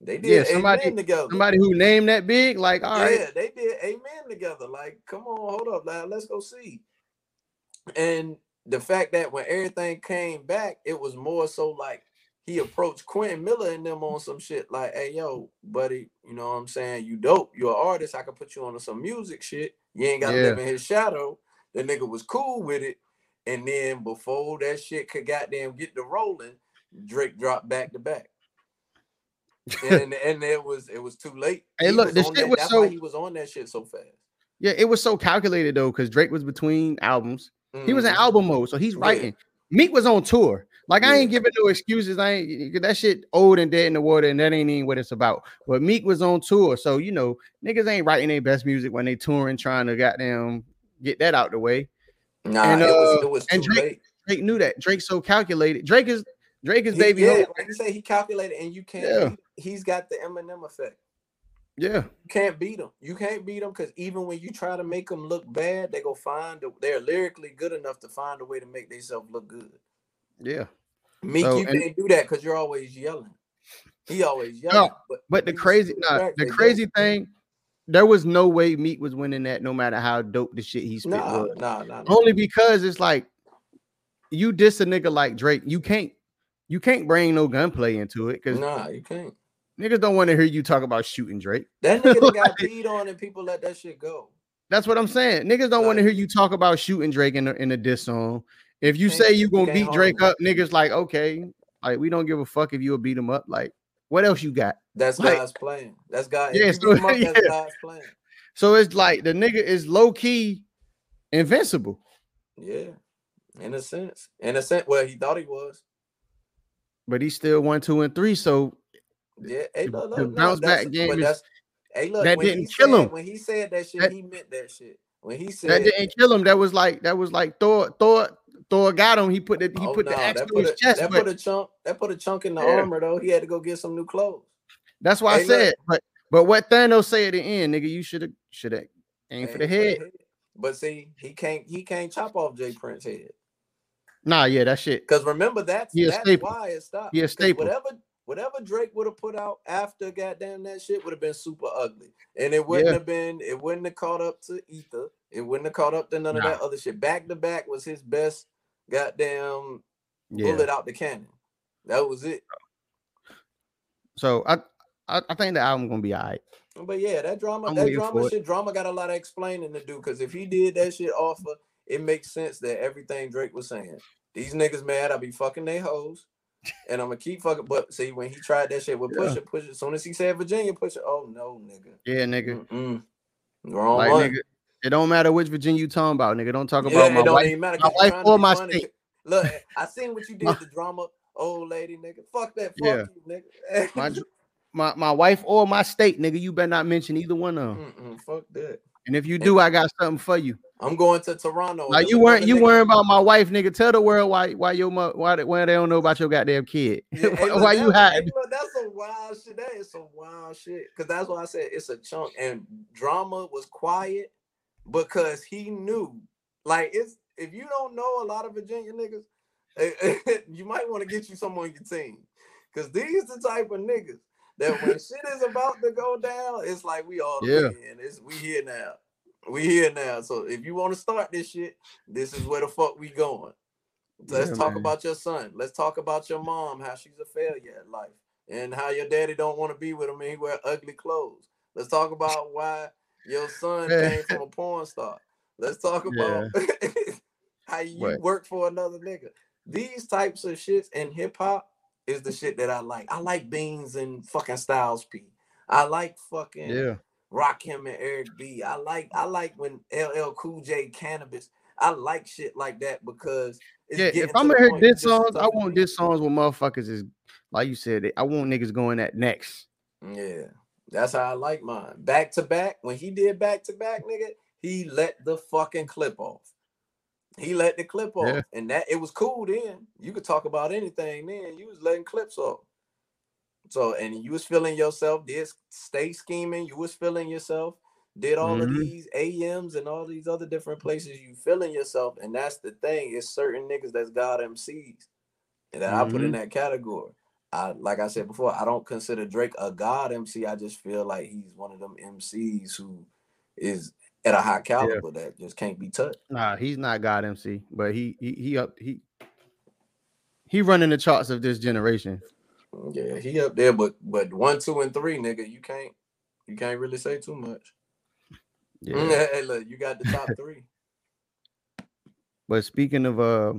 They did Yeah, somebody- amen together. somebody who named that big, like, all right, Yeah, they did amen together. Like, come on, hold up, lad, let's go see. And the fact that when everything came back, it was more so like he approached Quentin Miller and them on some shit like, hey, yo, buddy, you know what I'm saying? You dope, you're an artist. I could put you on some music shit. You ain't gotta Yeah. live in his shadow. The nigga was cool with it. And then before that shit could goddamn get to rolling, Drake dropped back to back. and and it was it was too late. Hey, He look, on shit that- was that's so- why he was on that shit so fast. yeah, it was so calculated though, because Drake was between albums. He was in Mhm. album mode, so he's Yeah. writing. Meek was on tour. Like I ain't giving no excuses. I ain't that shit old and dead in the water, and that ain't even what it's about. But Meek was on tour, so you know niggas ain't writing their best music when they touring, trying to goddamn get that out the way. Nah, And, it was uh, it was and Drake- late. Drake knew that. Drake's so calculated. Drake is Drake is He- baby. yeah, like you say, he calculated, and you can't. Yeah. he's got the Eminem effect. Yeah, You can't beat him. You can't beat him because even when you try to make them look bad, they go find. They're lyrically good enough to find a way to make themselves look good. yeah. Meek, So, you and- can't do that because you're always yelling. He always yelling. but But the crazy, nah, the crazy don't. thing, there was no way Meek was winning that, no matter how dope the shit he spit Nah, was. nah, nah, nah. Only because it's like you diss a nigga like Drake, you can't you can't bring no gunplay into it because Nah, you can't. niggas don't want to hear you talk about shooting Drake. That nigga done got beat on, and people let that shit go. That's what I'm saying. Niggas don't want to hear you talk about shooting Drake in a, in a diss song. If you say you gonna beat Drake up, niggas like okay, like we don't give a fuck if you'll beat him up. Like what else you got? That's Like- God's plan. That's God. Yeah, Yeah, so- so, that's yeah. God's plan. So it's like the nigga is low key invincible. Yeah, in a sense. In a sense, well, he thought he was. but he's still one, two, and three. So Yeah, hey, The- look, the look, no, bounce that's- back game is- hey, look, that didn't kill said- him. When he said that shit, That- he meant that shit. When he said that didn't kill him. That was like that was like Thor. Thor. Thor got him. He put the he oh, put the nah, axe his a, chest. that put a chunk, that put a chunk in the Yeah. armor though. He had to go get some new clothes. that's why I Hey, look. said. But but what Thanos say at the end, nigga, you should have should have aimed for the head. But see, he can't he can't chop off J. Prince head. Nah, yeah, that shit. Because remember that's He that's staple. why it stopped. 'Cause staple. Whatever whatever Drake would have put out after goddamn that shit would have been super ugly. And it wouldn't Yeah. have been, it wouldn't have caught up to Ether. It wouldn't have caught up to none of that other shit. Back to back was his best goddamn Yeah. bullet out the cannon. That was it. So I, I I think the album gonna be all right. But yeah, that drama, I'm that drama it. shit, drama got a lot of explaining to do. Because if he did that shit off of, it makes sense that everything Drake was saying. These niggas mad, I be fucking they hoes. And I'm gonna keep fucking. But see, when he tried that shit with Yeah. Pusha, Pusha, as soon as he said Virginia, Pusha, oh no, nigga. Yeah, nigga. Mm-mm. Wrong Like one. nigga, it don't matter which Virginia you talking about, nigga. Don't talk yeah, about my wife. matter. my wife or my funny. state. Look, I seen what you did, the drama, old lady, nigga. Fuck that. Fuck Yeah. you, nigga. My, my my wife or my state, nigga. You better not mention either one of them. Mm-mm, fuck that. And if you do, I got something for you. I'm going to Toronto. Like you weren't you nigga- worrying about my wife, nigga. Tell the world why why your why they, why they don't know about your goddamn kid. Yeah, hey, look, why you hiding? hey, look, that's some wild shit. That is some wild shit. Cause that's why I said it's a chunk. And drama was quiet because he knew. Like it's if you don't know a lot of Virginia niggas, you might want to get you some on your team. Cause these the type of niggas that when shit is about to go down, it's like we all Yeah. in. It's we here now. We here now. So if you want to start this shit, this is where the fuck we going. Let's Yeah, talk man. about your son. Let's talk about your mom, how she's a failure at life, and how your daddy don't want to be with him and he wear ugly clothes. Let's talk about why your son came from a porn star. Let's talk about how you Right. work for another nigga. These types of shits in hip hop is the shit that I like. I like Beans and fucking Styles P. I like fucking Yeah. Rakim and Eric B. I like I like when LL Cool J Canibus. I like shit like that because it's Yeah, if I'm gonna hear diss songs, I want diss songs where motherfuckers is like you said. I want niggas going at next. Yeah, that's how I like mine. Back to back. When he did back to back, nigga, he let the fucking clip off. He let the clip off, Yeah. and that it was cool then. You could talk about anything then. You was letting clips off. So, and you was feeling yourself. Did stay scheming. You was feeling yourself. Did all of Mhm. these AMs and all these other different places. You feeling yourself, and that's the thing. It's certain niggas that's God MCs and that I put in Mhm. that category. I like I said before, I don't consider Drake a god MC. I just feel like he's one of them MCs who is at a high caliber that just can't be touched. Nah, he's not God MC, but he he he up he he running the charts of this generation. Yeah, he up there, but but one, two, and three, nigga, you can't you can't really say too much. Yeah. hey, look, you got the top three. But speaking of uh,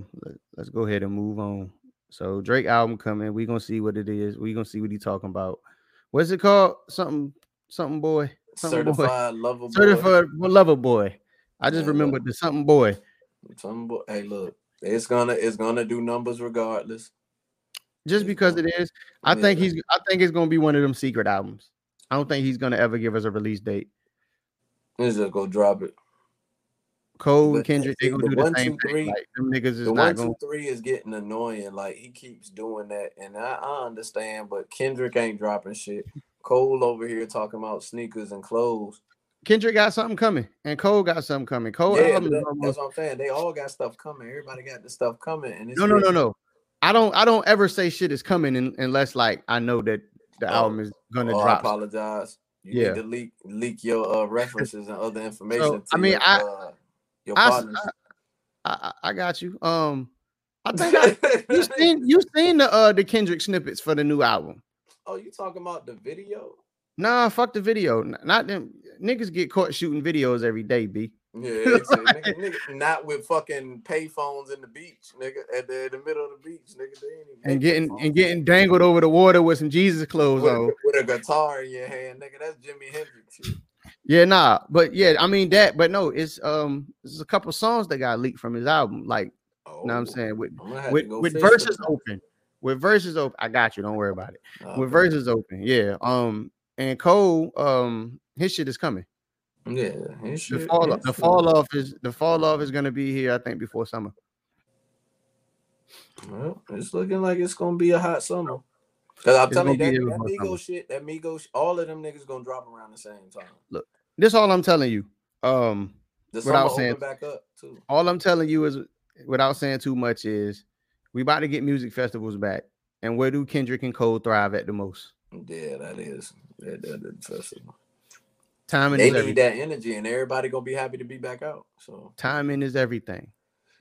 let's go ahead and move on. So Drake album coming. We gonna see what it is. We gonna see what he talking about. What's it called? Something something boy. Something boy. Certified lover boy. Certified lover boy. I just Yeah, remembered the something boy. Some boy. Hey, look, it's gonna it's gonna do numbers regardless. Just because it is, I think he's. I think it's gonna be one of them secret albums. I don't think he's gonna ever give us a release date. Let's just go drop it. Cole But and Kendrick, they gonna the do the one, same two, thing. three- Like them niggas is the not one, going. two, three is getting annoying. Like he keeps doing that, and I, I understand, but Kendrick ain't dropping shit. Cole over here talking about sneakers and clothes. Kendrick got something coming, and Cole got something coming. Cole yeah, album but is that- that's what I'm saying. They all got stuff coming. Everybody got the stuff coming, and it's no, no, no, no. I don't. I don't ever say shit is coming in, unless like I know that the Oh, album is gonna Oh, I drop. apologize. You Yeah. need to leak leak your uh, references and other information. to I mean, your, I- uh, your partners. I, I- I got you. Um, I think I, you seen you seen the uh the Kendrick snippets for the new album. oh, you talking about the video? Nah, fuck the video. Not them niggas get caught shooting videos every day, b. Yeah, a, nigga, nigga, not with fucking payphones in the beach, nigga, at the, the middle of the beach, nigga. They ain't even And getting payphones. and getting dangled over the water with some Jesus clothes with, on. a, with a guitar in your hand, nigga. That's Jimi Hendrix. Yeah, nah, but yeah, I mean that, but no, it's um, there's a couple songs that got leaked from his album, like, Oh, you know what I'm saying, with I'm with with verses for open, with verses open. I got you, don't worry about it. that. With Okay. verses open, yeah. Um, and Cole, um, his shit is coming. yeah, his The shit, fall, the fall off is the fall off is gonna be here, I think, before summer. Well, it's looking like it's gonna be a hot summer. Cause I'm telling you that, that Migos shit, that Migos, all of them niggas gonna drop around the same time. Look, this all I'm telling you. Um, Without saying- back up too. all I'm telling you is, without saying too much, is we about to get music festivals back. And where do Kendrick and Cole thrive at the most? Yeah, that is that, that, that festival. Timing They is need everything. that energy, and everybody gonna be happy to be back out. So Timing is everything.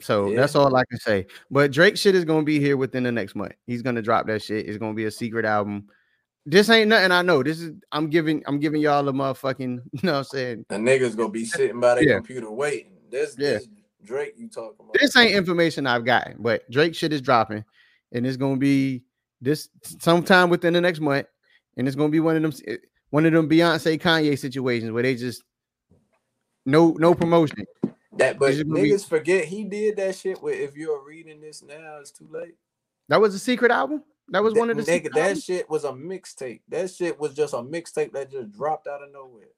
So Yeah. that's all I can say. But Drake shit is gonna be here within the next month. He's gonna drop that shit. It's gonna be a secret album. This ain't nothing I know. This is I'm giving I'm giving y'all a motherfucking, you know what I'm saying? the niggas gonna be sitting by their Yeah. computer waiting. This, Yeah. this Drake you talking about? This ain't information I've gotten, but Drake shit is dropping, and it's gonna be this sometime within the next month, and it's gonna be one of them eh, one of them Beyonce Kanye situations where they just no no promotion. That, but it's be- niggas forget he did that shit. With if you're reading this now, it's too late. That was a secret album. That was That- one of the nigga. That albums? shit was a mixtape. That shit was just a mixtape that just dropped out of nowhere.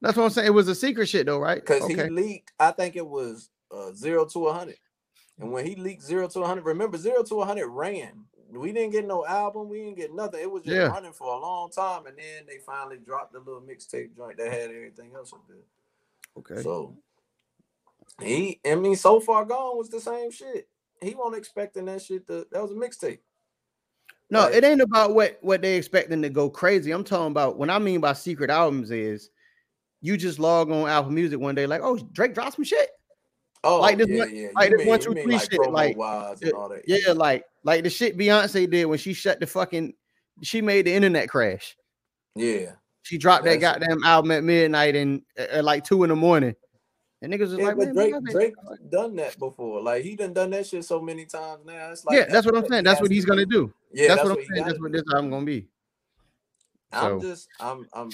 That's what I'm saying. It was a secret shit though, right? Because he leaked, I think it was uh, zero to a 100. And when he leaked zero to 100, remember, zero to 100 ran. We didn't get no album. We didn't get nothing. It was just Yeah. running for a long time. And then they finally dropped the little mixtape joint that had everything else up there. Okay. So he, I mean, so far gone was the same shit. He wasn't expecting that shit. To, that was a mixtape. No, Like- it ain't about what what they expecting to go crazy. I'm talking about what I mean by secret albums is you just log on Apple Music one day, like, oh, Drake dropped some shit. Oh, Like this yeah, one- yeah. like you this mean, one, two, three like shit, like, wise and all that. Yeah, like like the shit Beyonce did when she shut the fucking she made the internet crash. yeah. She dropped that That's- goddamn album at midnight and at at like two in the morning. And niggas was Yeah, like, man, Drake, man, Drake done that before. Like he done done that shit so many times now. It's like yeah, that's what I'm saying. That's what he's gonna do. Yeah, that's, that's, what what I'm saying. That's what this album gonna be. I'm So- just I'm I'm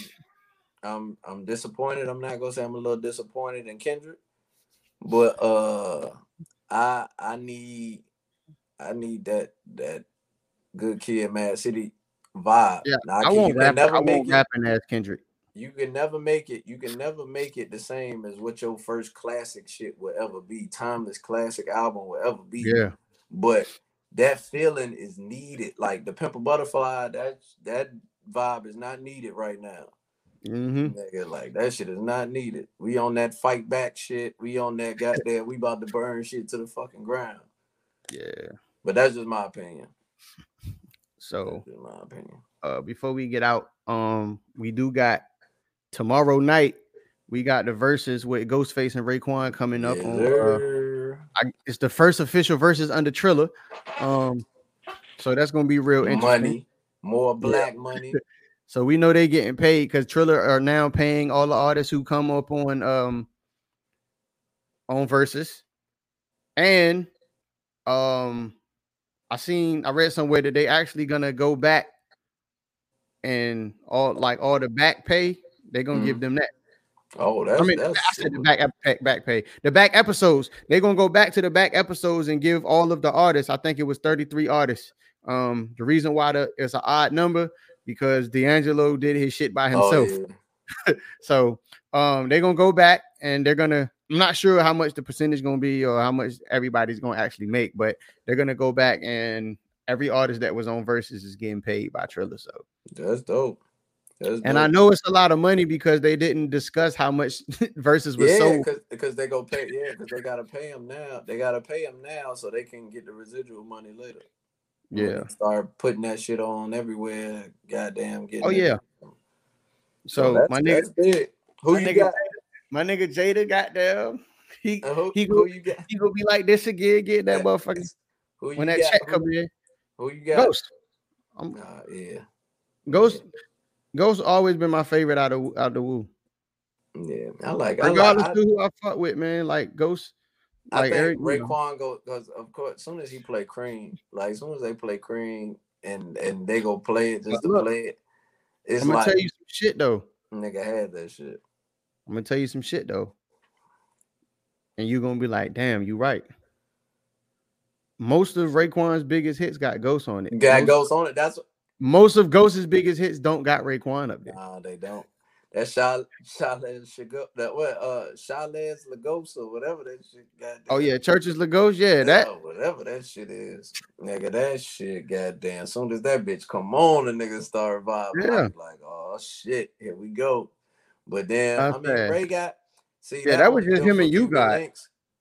I'm I'm disappointed. I'm not gonna say I'm a little disappointed in Kendrick, but uh I I need I need that that good kid Mad City vibe. Yeah, Now, I can- won't rap. I won't rapping as Kendrick. You can never make it you can never make it the same as what your first classic shit will ever be timeless classic album will ever be. Yeah, but that feeling is needed like the Pimp a Butterfly that that vibe is not needed right now. Mm-hmm. Nigga, like that shit is not needed. We on that fight back shit. We on that goddamn we about to burn shit to the fucking ground. Yeah. but that's just my opinion. So my opinion. uh before we get out, um, we do got tomorrow night. We got the verses with Ghostface and Raekwon coming up Yes, on. Uh. I, it's the first official verses under Triller. Um, so that's gonna be real interesting. money more black money So we know they getting paid because Triller are now paying all the artists who come up on um on verses. And um I seen I read somewhere that they actually gonna go back and all like all the back pay, they're gonna give them that. oh that's I mean, that's I said the back, back back pay. The back episodes, they're gonna go back to the back episodes and give all of the artists. I think it was 33 artists. Um, the reason why the it's an odd number because D'Angelo did his shit by Oh, himself. yeah. So um they're gonna go back and they're gonna I'm not sure how much the percentage gonna be or how much everybody's gonna actually make, but they're gonna go back and every artist that was on verses is getting paid by Triller. So That's dope. That's and I know it's a lot of money because they didn't discuss how much verses was yeah, sold. because they go pay yeah, because they gotta pay them now. They gotta pay them now so they can get the residual money later. Yeah. start putting that shit on everywhere. Goddamn, getting Oh yeah. So my nigga. Who my you nigga, got? my nigga Jada got them. He Uh, who, he go you got? he gonna be like this again, get that Yeah. motherfucker Who you when that got? check Who- come in. Who you got? Ghost. I'm, Nah, yeah, Ghost Ghost always been my favorite out of out the Wu. yeah. I like. I like. Regardless I, of who I fuck with, man. Like Ghost, I like think Eric, you know. Raekwon go because of course, as soon as he play Cream, like as soon as they play Cream and and they go play it just But to look, play it, it's I'm gonna like tell you some shit though. nigga had that shit. I'm gonna tell you some shit though. And you're gonna be like, damn, you right. Most of Raekwon's biggest hits got Ghost on it. Got Ghost on it. That's most of Ghost's biggest hits don't got Raekwon up there. Nah, they don't. That Shal Shales Shigo that what uh Cherchez LaGhost or whatever that shit got. Oh yeah, Cherchez LaGhost, yeah, that whatever that shit is. Nigga, that shit goddamn. Soon as that bitch come on, the nigga start vibing. Yeah. Like, oh shit, here we go. But then I I mean Ray got see Yeah, that was just him and you guys.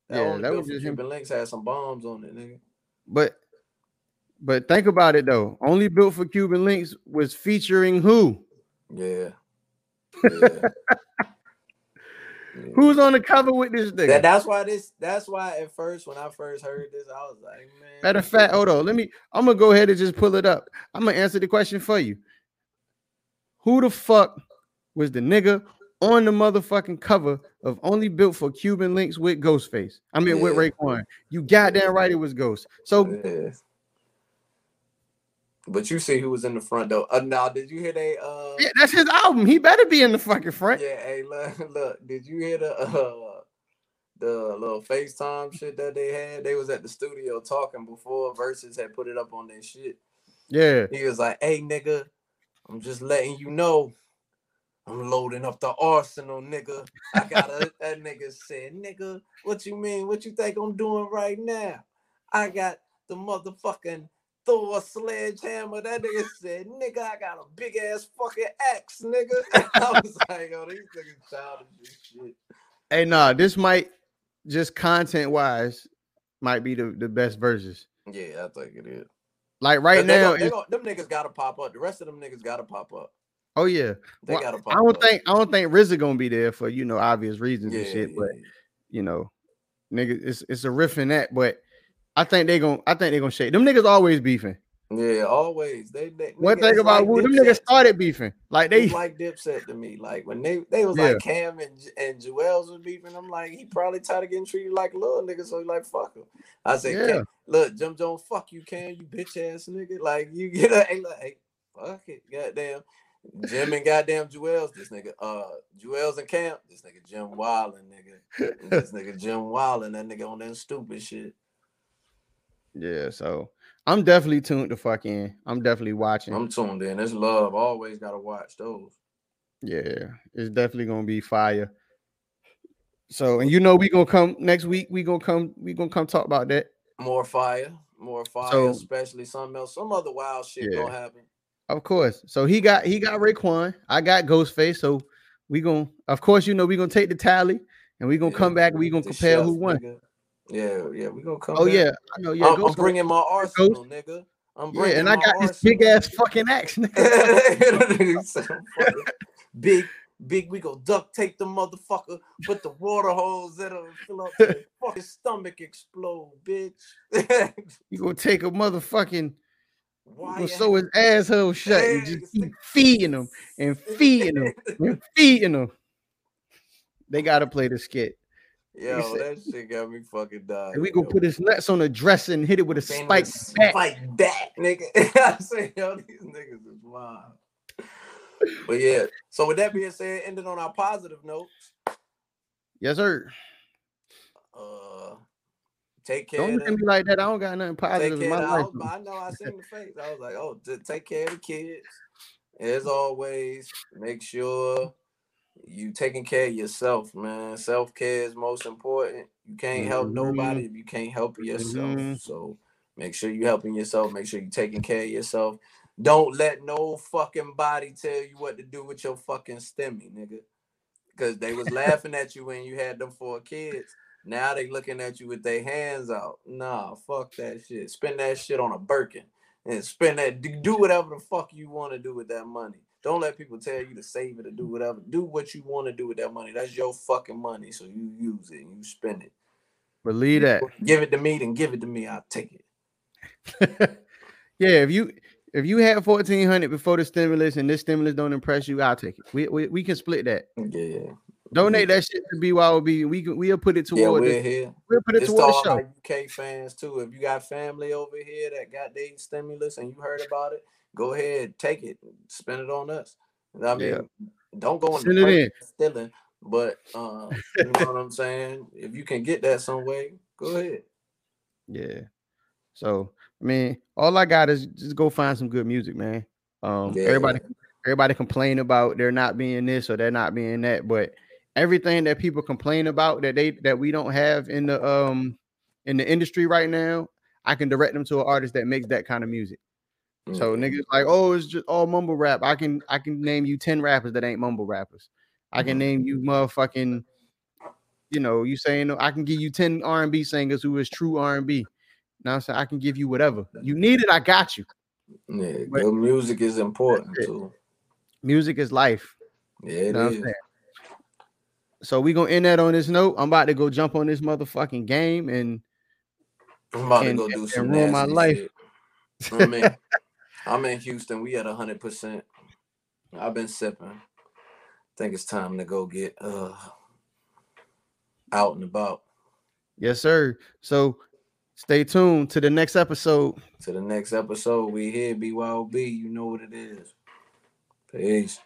got. That Yeah, that was just him. Cuban Links had some bombs on it, nigga. but but think about it though. Only built for Cuban links was featuring who? Yeah. Yeah. Who's on the cover with this nigga? That, that's why this. That's why at first, when I first heard this, I was like, man. Matter of fact, hold on. Let me. I'm gonna go ahead and just pull it up. I'm gonna answer the question for you. Who the fuck was the nigga on the motherfucking cover of Only Built for Cuban Links with Ghostface? I mean, with Yeah. Raekwon. You goddamn right, it was Ghost. So Yeah. But you see who was in the front though. Uh, now, did you hear they? Uh, yeah, that's his album. He better be in the fucking front. yeah. Hey, look, look. Did you hear the uh, the little FaceTime shit that they had? They was at the studio talking before Versus had put it up on their shit. Yeah. He was like, "Hey, nigga, I'm just letting you know, I'm loading up the arsenal, nigga. I got a that nigga said, nigga, what you mean? What you think I'm doing right now? I got the motherfucking Thor sledgehammer. That nigga said, nigga, I got a big ass fucking axe, nigga. I was like, oh, these niggas childish shit. Hey, nah, this might just content wise might be the, the best verses. Yeah, I think it is. Like right now, gon- they it's- gon- them niggas gotta pop up. The rest of them niggas gotta pop up. oh yeah. They Well, gotta pop I don't up. think I don't think RZA gonna be there for you know obvious reasons and Yeah, shit, but yeah. you know, nigga, it's it's a riff in that, but I think they gonna I think they gonna shake. Them niggas always beefing. Yeah, always. They, they One thing about like Wu, them niggas started beefing. Like they like Dipset to me. Like when they they was Yeah. like Cam and and Juelz was beefing. I'm like, he probably tired of getting treated like a little nigga, so he like fuck him. I said, Yeah. Cam, look, Jim Jones, fuck you, Cam, you bitch ass nigga. Like you get a hey, hey, fuck it, goddamn. Jim and goddamn Juelz, this nigga, uh, Juelz and Cam, this nigga Jim Wildin, nigga, this nigga Jim Wildin, that nigga on that stupid shit. Yeah, so I'm definitely tuned to fuck in. I'm definitely watching. I'm tuned in. It's love. Always gotta watch those. Yeah, it's definitely gonna be fire. So, and you know, we gonna come next week. We gonna come. We gonna come talk about that. More fire, more fire, So- especially something else, some other wild shit Yeah. gonna happen. Of course. So he got he got Raekwon. I got Ghostface. So we gonna, of course, you know, we gonna take the tally and we gonna Yeah, come back. and We gonna the compare chef, who won. nigga. Yeah, yeah, we gonna come. Oh back. yeah, I know. Yeah, I'm, I'm bringing my arsenal, nigga. I'm Yeah, bringing and I got this big ass fucking axe. nigga. He said, "I'm fucking big, big. We go duct tape the motherfucker. Put the water hose in him. Fill up his fucking stomach explode, bitch. You gonna take a motherfucking. Why sew his asshole shut and just keep feeding him and feeding him and feeding him. They gotta play the skit. Yo, that shit got me fucking dying. And we gonna yo. put his nuts on a dresser and hit it with a spike back. Spike back, nigga. I say, yo, these niggas is wild. But yeah, so with that being said, ending on our positive note, Yes, sir. uh, take care. Don't look at me like that. I don't got nothing positive in my life. I, I know I seen the face. I was like, oh, take care of the kids. As always, make sure you taking care of yourself, man. Self care is most important. You can't help Mhm. nobody if you can't help yourself. Mhm. So make sure you helping yourself. Make sure you taking care of yourself. Don't let no fucking body tell you what to do with your fucking stemmy, nigga. Because they was laughing at you when you had them four kids. Now they looking at you with their hands out. Nah, fuck that shit. Spend that shit on a Birkin and spend that. Do whatever the fuck you want to do with that money. Don't let people tell you to save it or do whatever. Do what you want to do with that money. That's your fucking money. So you use it and you spend it. Believe that. Give it to me, then give it to me. I'll take it. yeah, if you if you had fourteen hundred before the stimulus and this stimulus don't impress you, I'll take it. We we, we can split that. Yeah. Donate that shit to BYOB. We can we'll put it toward. Yeah, we're the, here. we'll put it It's to toward the show. UK fans too. If you got family over here that got their stimulus and you heard about it, go ahead, take it, spend it on us. I mean, Yeah. don't go Send in. stealing, but uh, you know what I'm saying. If you can get that some way, go ahead. Yeah. So I mean, all I got is just go find some good music, man. Um, Yeah. everybody, everybody complain about they're not being this or they're not being that, but everything that people complain about that they that we don't have in the um in the industry right now, I can direct them to an artist that makes that kind of music. So Mhm. niggas like, oh, it's just all mumble rap. I can I can name you 10 rappers that ain't mumble rappers. I can Mhm. name you motherfucking, you know, you saying I can give you 10 R&B singers who is true R&B. Now I'm saying I can give you whatever. You need it, I got you. Yeah, But- good music is important too. Music is life. Yeah, You know is. So we gonna end that on this note. I'm about to go jump on this motherfucking game and I'm about and- to go do and some ruin my life. shit. I'm in, I'm in Houston. We at hundred percent. I've been sipping. think it's time to go get uh out and about. yes, sir. So stay tuned to the next episode. To the next episode, we here BYOB. You know what it is. Peace.